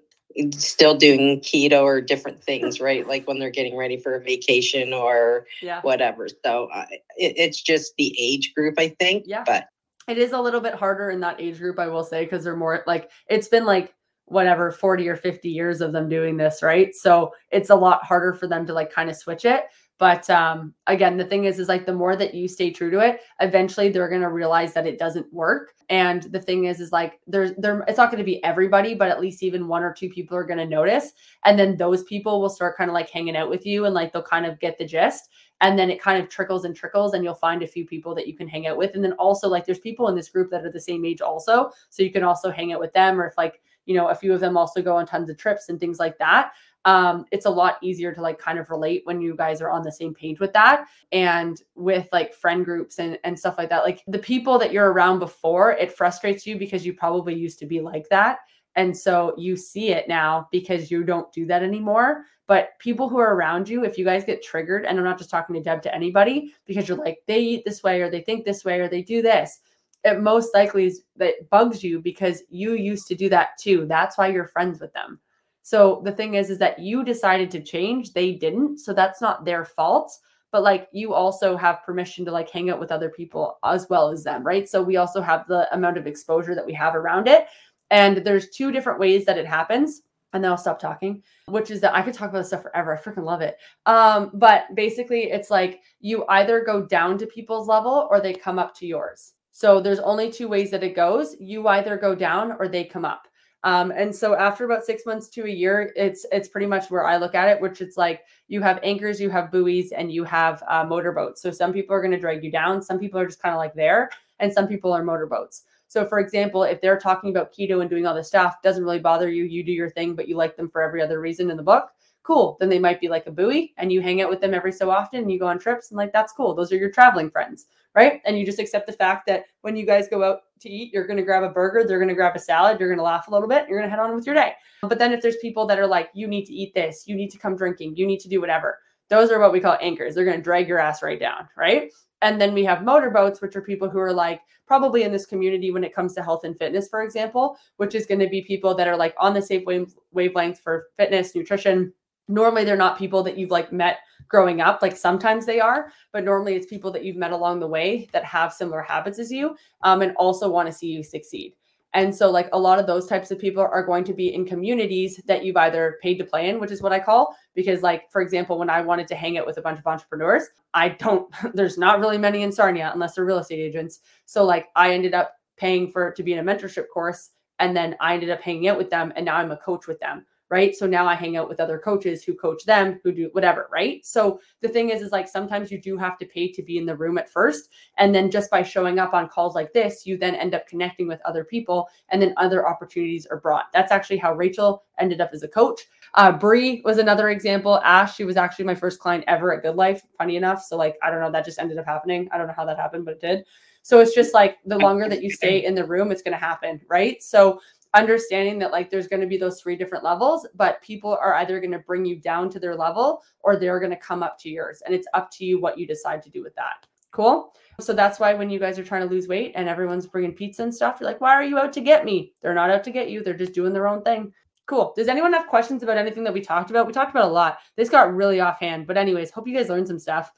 still doing keto or different things, right? Like when they're getting ready for a vacation or yeah. whatever. So uh, it, it's just the age group, I think. Yeah. But it is a little bit harder in that age group, I will say, because they're more like it's been like whatever 40 or 50 years of them doing this, right? So it's a lot harder for them to like kind of switch it. But um, again, the thing is, is like the more that you stay true to it, eventually they're gonna realize that it doesn't work. And the thing is, is like there's there it's not gonna be everybody, but at least even one or two people are gonna notice. And then those people will start kind of like hanging out with you and like they'll kind of get the gist. And then it kind of trickles and trickles, and you'll find a few people that you can hang out with. And then also like there's people in this group that are the same age also. So you can also hang out with them, or if like you know, a few of them also go on tons of trips and things like that um, it's a lot easier to like kind of relate when you guys are on the same page with that and with like friend groups and, and stuff like that. Like the people that you're around before it frustrates you because you probably used to be like that. And so you see it now because you don't do that anymore. But people who are around you if you guys get triggered and i'm not just talking to deb to anybody because you're like they eat this way or they think this way or they do this it most likely is that bugs you because you used to do that too. That's why you're friends with them so the thing is, is that you decided to change, they didn't. So that's not their fault. But like you also have permission to like hang out with other people as well as them, right? So we also have the amount of exposure that we have around it. And there's two different ways that it happens. And then I'll stop talking, which is that I could talk about this stuff forever. I freaking love it. Um, but basically, it's like you either go down to people's level or they come up to yours. So there's only two ways that it goes. You either go down or they come up. Um, and so after about six months to a year, it's it's pretty much where I look at it, which it's like you have anchors, you have buoys, and you have uh, motorboats. So some people are going to drag you down, some people are just kind of like there, and some people are motorboats. So for example, if they're talking about keto and doing all this stuff, doesn't really bother you, you do your thing, but you like them for every other reason in the book. Cool. Then they might be like a buoy and you hang out with them every so often and you go on trips and like that's cool. Those are your traveling friends right? And you just accept the fact that when you guys go out to eat, you're going to grab a burger, they're going to grab a salad, you're going to laugh a little bit, you're going to head on with your day. But then if there's people that are like, you need to eat this, you need to come drinking, you need to do whatever, those are what we call anchors. They're going to drag your ass right down, right? And then we have motorboats, which are people who are like probably in this community when it comes to health and fitness, for example, which is going to be people that are like on the same wave- wavelength for fitness, nutrition. Normally, they're not people that you've like met growing up. Like sometimes they are, but normally it's people that you've met along the way that have similar habits as you um, and also want to see you succeed. And so, like a lot of those types of people are going to be in communities that you've either paid to play in, which is what I call, because, like, for example, when I wanted to hang out with a bunch of entrepreneurs, I don't, there's not really many in Sarnia unless they're real estate agents. So, like, I ended up paying for to be in a mentorship course. And then I ended up hanging out with them. And now I'm a coach with them right? So now i hang out with other coaches who coach them who do whatever right? So the thing is is like sometimes you do have to pay to be in the room at first and then just by showing up on calls like this you then end up connecting with other people and then other opportunities are brought. That's actually how rachel ended up as a coach. Uh Brie was another example. Ash she was actually my first client ever at GoodLife funny enough. So like i don't know that just ended up happening. I don't know how that happened but it did. So it's just like the longer that you stay in the room, it's going to happen, right? So understanding that like there's going to be those three different levels, but people are either going to bring you down to their level or they're going to come up to yours. And it's up to you what you decide to do with that. Cool. So that's why when you guys are trying to lose weight and everyone's bringing pizza and stuff, you're like, why are you out to get me? They're not out to get you. They're just doing their own thing. Cool. Does anyone have questions about anything that we talked about? We talked about a lot. This got really offhand, but anyways, hope you guys learned some stuff.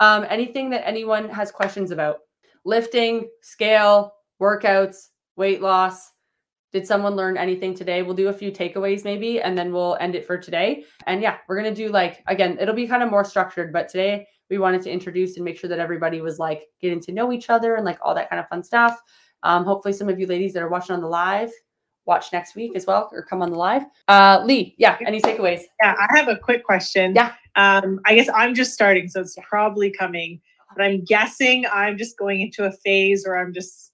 Um, anything that anyone has questions about? Lifting, scale, workouts, weight loss. Did someone learn anything today? We'll do a few takeaways maybe, and then we'll end it for today. And yeah, we're gonna do like again, it'll be kind of more structured, but today we wanted to introduce and make sure that everybody was like getting to know each other and like all that kind of fun stuff. Um, hopefully, some of you ladies that are watching on the live watch next week as well or come on the live. Uh, Lee, yeah, any takeaways? Yeah, I have a quick question. Yeah. Um, I guess I'm just starting, so it's probably coming, but I'm guessing I'm just going into a phase where I'm just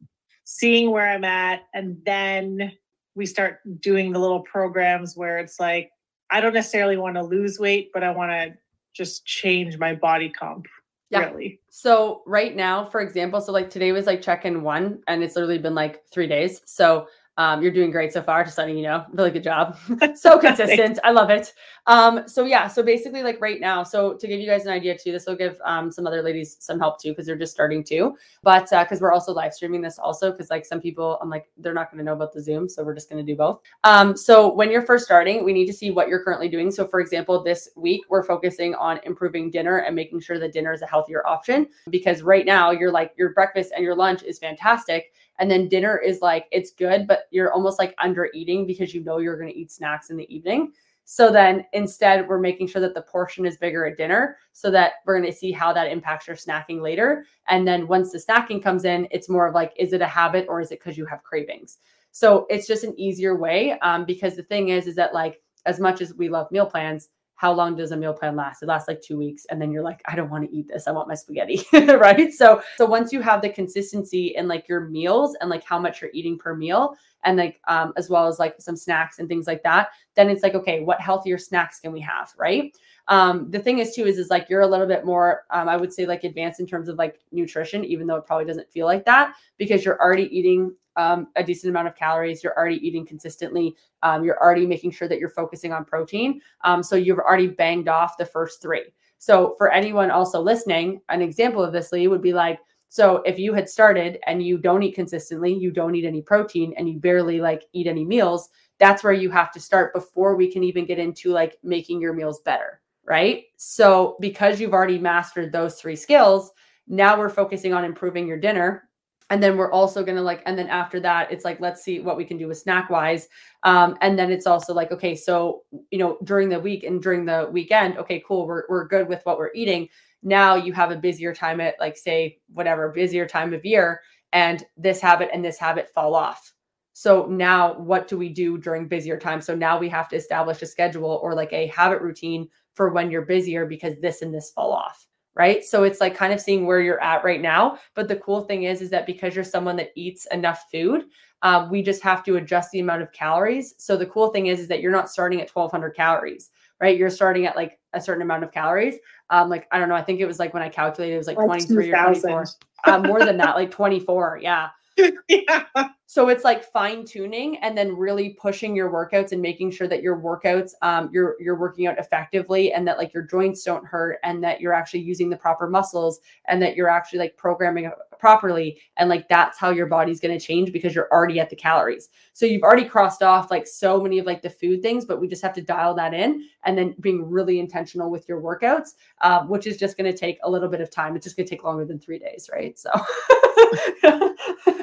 seeing where I'm at, and then we start doing the little programs where it's like I don't necessarily want to lose weight, but I want to just change my body comp. Yeah. Really. So right now, for example, so like today was like check-in one, and it's literally been like three days. So um, you're doing great so far, just letting you know. Really good job. so consistent. I love it. Um, so yeah, so basically, like right now, so to give you guys an idea too, this will give um, some other ladies some help too, because they're just starting too. But because uh, we're also live streaming this also, because like some people, I'm like, they're not going to know about the Zoom. So we're just going to do both. Um, so when you're first starting, we need to see what you're currently doing. So for example, this week, we're focusing on improving dinner and making sure that dinner is a healthier option. Because right now, you're like, your breakfast and your lunch is fantastic and then dinner is like, it's good, but you're almost like under eating because you know you're going to eat snacks in the evening. So then instead, we're making sure that the portion is bigger at dinner so that we're going to see how that impacts your snacking later. And then once the snacking comes in, it's more of like, is it a habit or is it because you have cravings? So it's just an easier way um, because the thing is, is that like, as much as we love meal plans, how long does a meal plan last? It lasts like two weeks. And then you're like, I don't want to eat this. I want my spaghetti. right. So, so once you have the consistency in like your meals and like how much you're eating per meal, and like um, as well as like some snacks and things like that, then it's like, okay, what healthier snacks can we have? Right. Um, the thing is too is is like you're a little bit more um, I would say like advanced in terms of like nutrition, even though it probably doesn't feel like that because you're already eating um, a decent amount of calories. You're already eating consistently. Um, you're already making sure that you're focusing on protein. Um, so you've already banged off the first three. So for anyone also listening, an example of this, Lee, would be like, so if you had started and you don't eat consistently, you don't eat any protein, and you barely like eat any meals, that's where you have to start before we can even get into like making your meals better, right? So because you've already mastered those three skills, now we're focusing on improving your dinner. And then we're also going to like and then after that it's like let's see what we can do with snack wise um, and then it's also like okay so you know during the week and during the weekend okay cool we're, we're good with what we're eating. Now you have a busier time at like say whatever busier time of year and this habit and this habit fall off. So now what do we do during busier time so now we have to establish a schedule or like a habit routine for when you're busier because this and this fall off right? So it's like kind of seeing where you're at right now. But the cool thing is is that because you're someone that eats enough food um, we just have to adjust the amount of calories. So the cool thing is is that you're not starting at 1200 calories right? You're starting at like a certain amount of calories. Um like i don't know i think it was like when i calculated it was like, like 23 or 24 uh, more than that like 24 yeah. Yeah. So it's like fine tuning and then really pushing your workouts and making sure that your workouts, um, you're you're working out effectively and that like your joints don't hurt and that you're actually using the proper muscles and that you're actually like programming properly and like that's how your body's going to change because you're already at the calories. So you've already crossed off like so many of like the food things, but we just have to dial that in and then being really intentional with your workouts, uh, which is just going to take a little bit of time. It's just going to take longer than three days, right? So.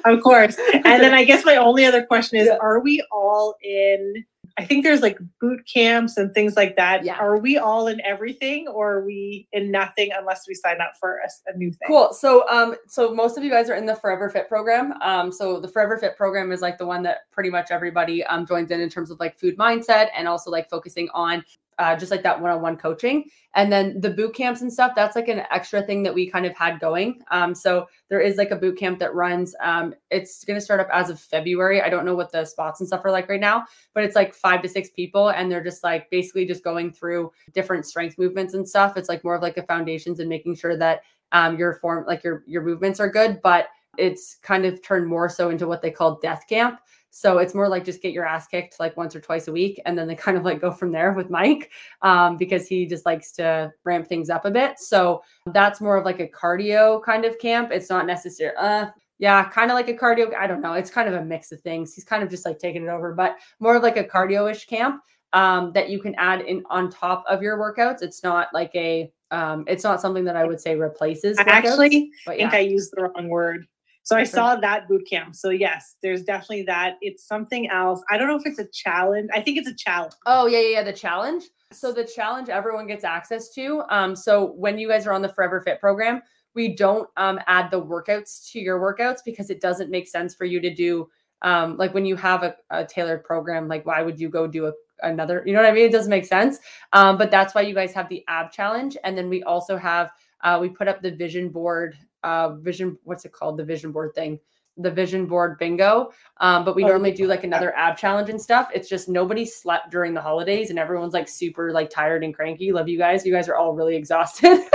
of course. And then I guess my only other question is yeah. are we all in I think there's like boot camps and things like that. Yeah. Are we all in everything or are we in nothing unless we sign up for a, a, new thing? Cool. So um so most of you guys are in the Forever Fit program. Um so the Forever Fit program is like the one that pretty much everybody um joins in in terms of like food mindset and also like focusing on uh, just like that one-on-one coaching. And then the boot camps and stuff that's like an extra thing that we kind of had going. Um, so there is like a boot camp that runs um, it's going to start up as of february. I don't know what the spots and stuff are like right now but it's like five to six people and they're just like basically just going through different strength movements and stuff. It's like more of like the foundations and making sure that um, your form like your your movements are good but it's kind of turned more so into what they call death camp So it's more like just get your ass kicked like once or twice a week. And then they kind of like go from there with Mike um, because he just likes to ramp things up a bit. So that's more of like a cardio kind of camp. It's not necessary. Uh, yeah, kind of like a cardio. I don't know. It's kind of a mix of things. He's kind of just like taking it over, but more of like a cardio ish camp um, that you can add in on top of your workouts. It's not like a, um, it's not something that I would say replaces. I actually yeah. think I used the wrong word. So I saw that boot camp. So yes, there's definitely that. It's something else. I don't know if it's a challenge. I think it's a challenge. Oh yeah, yeah, yeah. The challenge. So the challenge everyone gets access to. Um, so when you guys are on the Forever Fit program, we don't um add the workouts to your workouts because it doesn't make sense for you to do um like when you have a, a tailored program, like why would you go do a another you know what i mean it doesn't make sense um, but that's why you guys have the ab challenge and then we also have uh, we put up the vision board uh, vision what's it called? The vision board thing. The vision board bingo. Um, but we oh, normally do like another ab challenge and stuff. It's just nobody slept during the holidays and everyone's like super like tired and cranky. Love you guys. You guys are all really exhausted.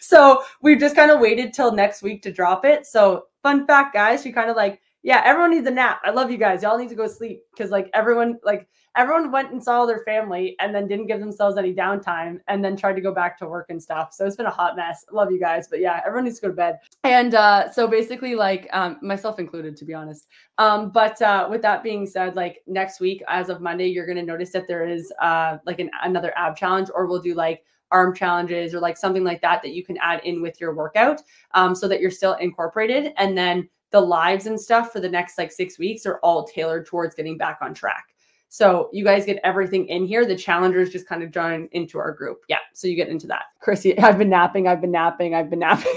So we've just kind of waited till next week to drop it. So fun fact guys she kind of like yeah everyone needs a nap i love you guys y'all need to go sleep because like everyone like everyone went and saw their family and then didn't give themselves any downtime and then tried to go back to work and stuff. So it's been a hot mess. Love you guys, but yeah, everyone needs to go to bed. And uh, so basically, like um, myself included, to be honest. Um, but uh, with that being said, like next week, as of Monday, you're to notice that there is uh, like an, another ab challenge, or we'll do like arm challenges or like something like that that you can add in with your workout um, so that you're still incorporated. And then the lives and stuff for the next like six weeks are all tailored towards getting back on track. So you guys get everything in here. The challengers just kind of join into our group. Yeah. So you get into that. Chrissy, I've been napping. I've been napping. I've been napping.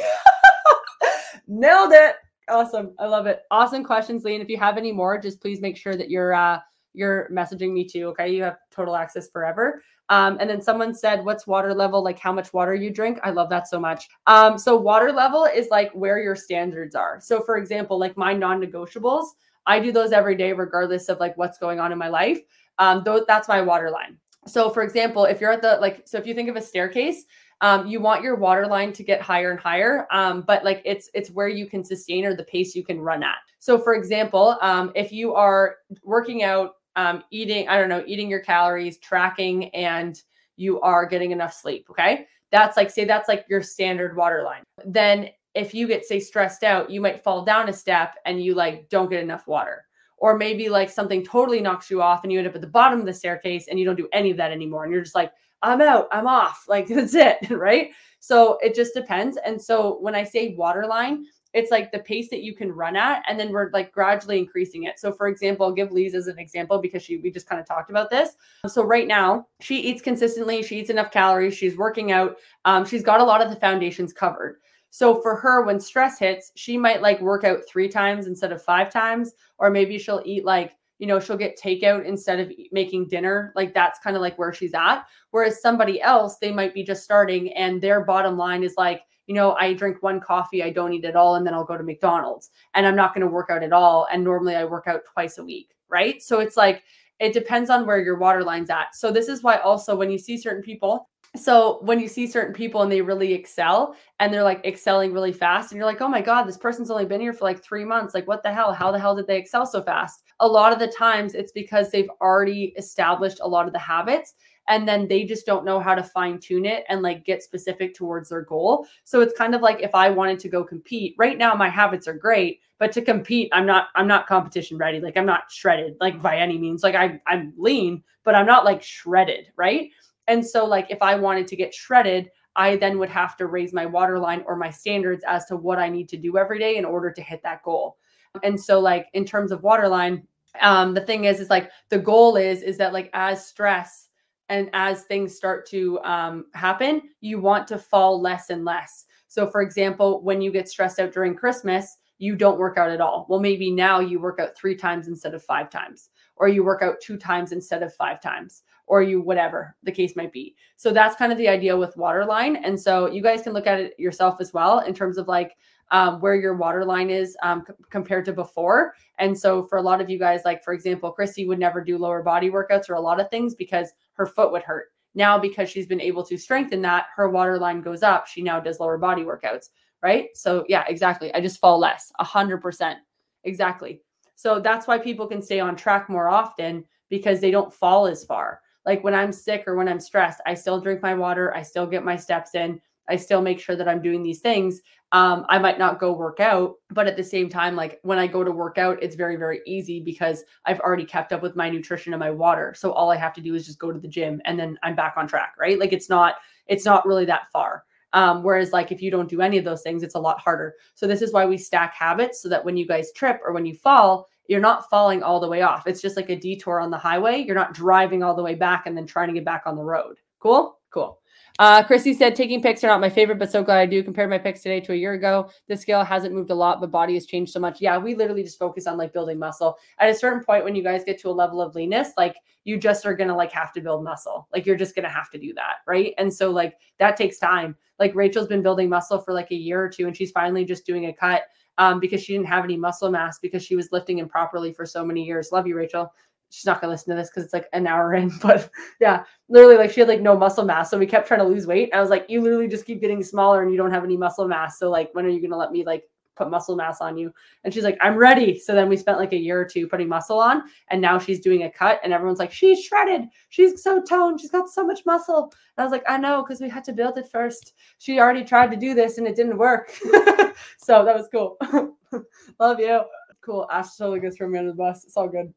Nailed it. Awesome. I love it. Awesome questions, Lee. And if you have any more, just please make sure that you're uh you're messaging me too. Okay. You have total access forever. Um, and then someone said, What's water level? Like how much water you drink? I love that so much. Um, so water level is like where your standards are. So for example, like my non-negotiables, I do those every day, regardless of like what's going on in my life. Um, though that's my water line. So, for example, if you're at the like, so if you think of a staircase, um, you want your water line to get higher and higher, um, but like it's it's where you can sustain or the pace you can run at. So, for example, um, if you are working out, um, eating, I don't know, eating your calories, tracking, and you are getting enough sleep, okay, that's like say that's like your standard water line. Then if you get say stressed out you might fall down a step and you like don't get enough water. Or maybe like something totally knocks you off and you end up at the bottom of the staircase and you don't do any of that anymore and you're just like i'm out i'm off like that's it right? So it just depends. And so when i say waterline it's like the pace that you can run at and then we're like gradually increasing it so for example i'll give Lee's as an example because she we just kind of talked about this so right now she eats consistently she eats enough calories she's working out um, she's got a lot of the foundations covered so for her, when stress hits, she might like work out three times instead of five times, or maybe she'll eat like, you know, she'll get takeout instead of making dinner. Like that's kind of like where she's at. Whereas somebody else, they might be just starting and their bottom line is like, you know, I drink one coffee, I don't eat it all, and then I'll go to McDonald's and I'm not going to work out at all. And normally I work out twice a week. Right. So it's like, it depends on where your water line's at. So this is why also when you see certain people, so when you see certain people and they really excel and they're like excelling really fast and you're like oh my god this person's only been here for like three months like what the hell how the hell did they excel so fast a lot of the times it's because they've already established a lot of the habits and then they just don't know how to fine tune it and like get specific towards their goal. So it's kind of like if i wanted to go compete right now my habits are great but to compete i'm not i'm not competition ready. Like i'm not shredded like by any means. Like I, i'm lean but i'm not like shredded right? And so, like, if I wanted to get shredded, I then would have to raise my water line or my standards as to what I need to do every day in order to hit that goal. And so, like, in terms of water line, um, the thing is, is like the goal is, is that like as stress and as things start to um, happen, you want to fall less and less. So, for example, when you get stressed out during Christmas, you don't work out at all. Well, maybe now you work out three times instead of five times, or you work out two times instead of five times or you whatever the case might be. So that's kind of the idea with waterline. And so you guys can look at it yourself as well in terms of like um, where your waterline is um, c- compared to before. And so for a lot of you guys, like for example, Chrissy would never do lower body workouts or a lot of things because her foot would hurt. Now, because she's been able to strengthen that, her waterline goes up. She now does lower body workouts, right? So yeah, exactly. I just fall less, a hundred percent, exactly. So that's why people can stay on track more often because they don't fall as far. Like when I'm sick or when I'm stressed, I still drink my water, I still get my steps in, I still make sure that I'm doing these things. Um, I might not go work out, but at the same time, like when I go to work out, it's very, very easy because I've already kept up with my nutrition and my water. So all I have to do is just go to the gym and then I'm back on track, right? Like it's not, it's not really that far. Um, whereas, like, if you don't do any of those things, it's a lot harder. So, this is why we stack habits so that when you guys trip or when you fall, you're not falling all the way off. It's just like a detour on the highway. You're not driving all the way back and then trying to get back on the road. Cool? Cool. Uh, Chrissy said, taking pics are not my favorite, but so glad I do. Compared my pics today to a year ago, the scale hasn't moved a lot, but body has changed so much. Yeah, we literally just focus on like building muscle. At a certain point, when you guys get to a level of leanness, like you just are gonna like have to build muscle. Like you're just gonna have to do that, right? And so like that takes time. Like Rachel's been building muscle for like a year or two, and she's finally just doing a cut um, because she didn't have any muscle mass because she was lifting improperly for so many years. Love you, Rachel she's not gonna listen to this because it's like an hour in, but yeah, literally like she had like no muscle mass. So we kept trying to lose weight. I was like, you literally just keep getting smaller and you don't have any muscle mass. So like when are you gonna let me like put muscle mass on you? And she's like, I'm ready. So then we spent like a year or two putting muscle on, and now she's doing a cut, and everyone's like, she's shredded, she's so toned, she's got so much muscle. And I was like, I know, because we had to build it first. She already tried to do this and it didn't work. so that was cool. Love you. Cool. Ash totally gets thrown under the bus. It's all good.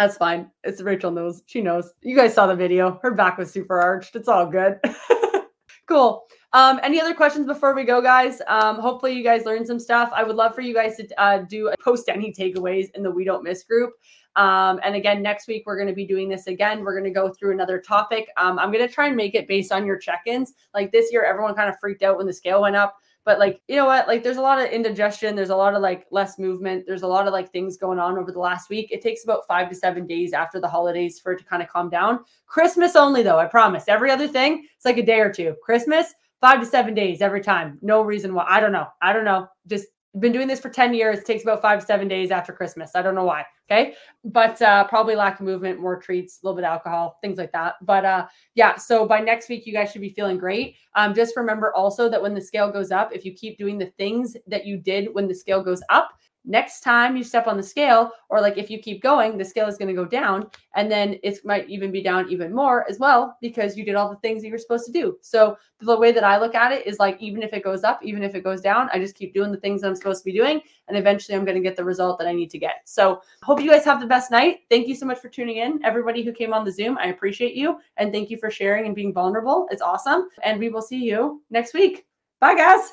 That's fine. It's Rachel knows. She knows. You guys saw the video. Her back was super arched. It's all good. cool. Um, any other questions before we go, guys? Um, hopefully you guys learned some stuff. I would love for you guys to uh, do post any takeaways in the We Don't Miss group. Um, and again, next week we're going to be doing this again. We're going to go through another topic. Um, I'm going to try and make it based on your check-ins. Like this year, everyone kind of freaked out when the scale went up. But like, you know what? Like there's a lot of indigestion, there's a lot of like less movement, there's a lot of like things going on over the last week. It takes about 5 to 7 days after the holidays for it to kind of calm down. Christmas only though, I promise. Every other thing, it's like a day or two. Christmas, 5 to 7 days every time. No reason why. I don't know. I don't know. Just been doing this for 10 years. It takes about five seven days after Christmas. I don't know why. Okay. But uh, probably lack of movement, more treats, a little bit of alcohol, things like that. But uh, yeah, so by next week, you guys should be feeling great. Um, just remember also that when the scale goes up, if you keep doing the things that you did when the scale goes up, next time you step on the scale or like if you keep going the scale is going to go down and then it might even be down even more as well because you did all the things that you're supposed to do. So the way that i look at it is like even if it goes up even if it goes down i just keep doing the things that i'm supposed to be doing and eventually i'm going to get the result that i need to get. So hope you guys have the best night. Thank you so much for tuning in. Everybody who came on the zoom i appreciate you and thank you for sharing and being vulnerable. It's awesome and we will see you next week. Bye guys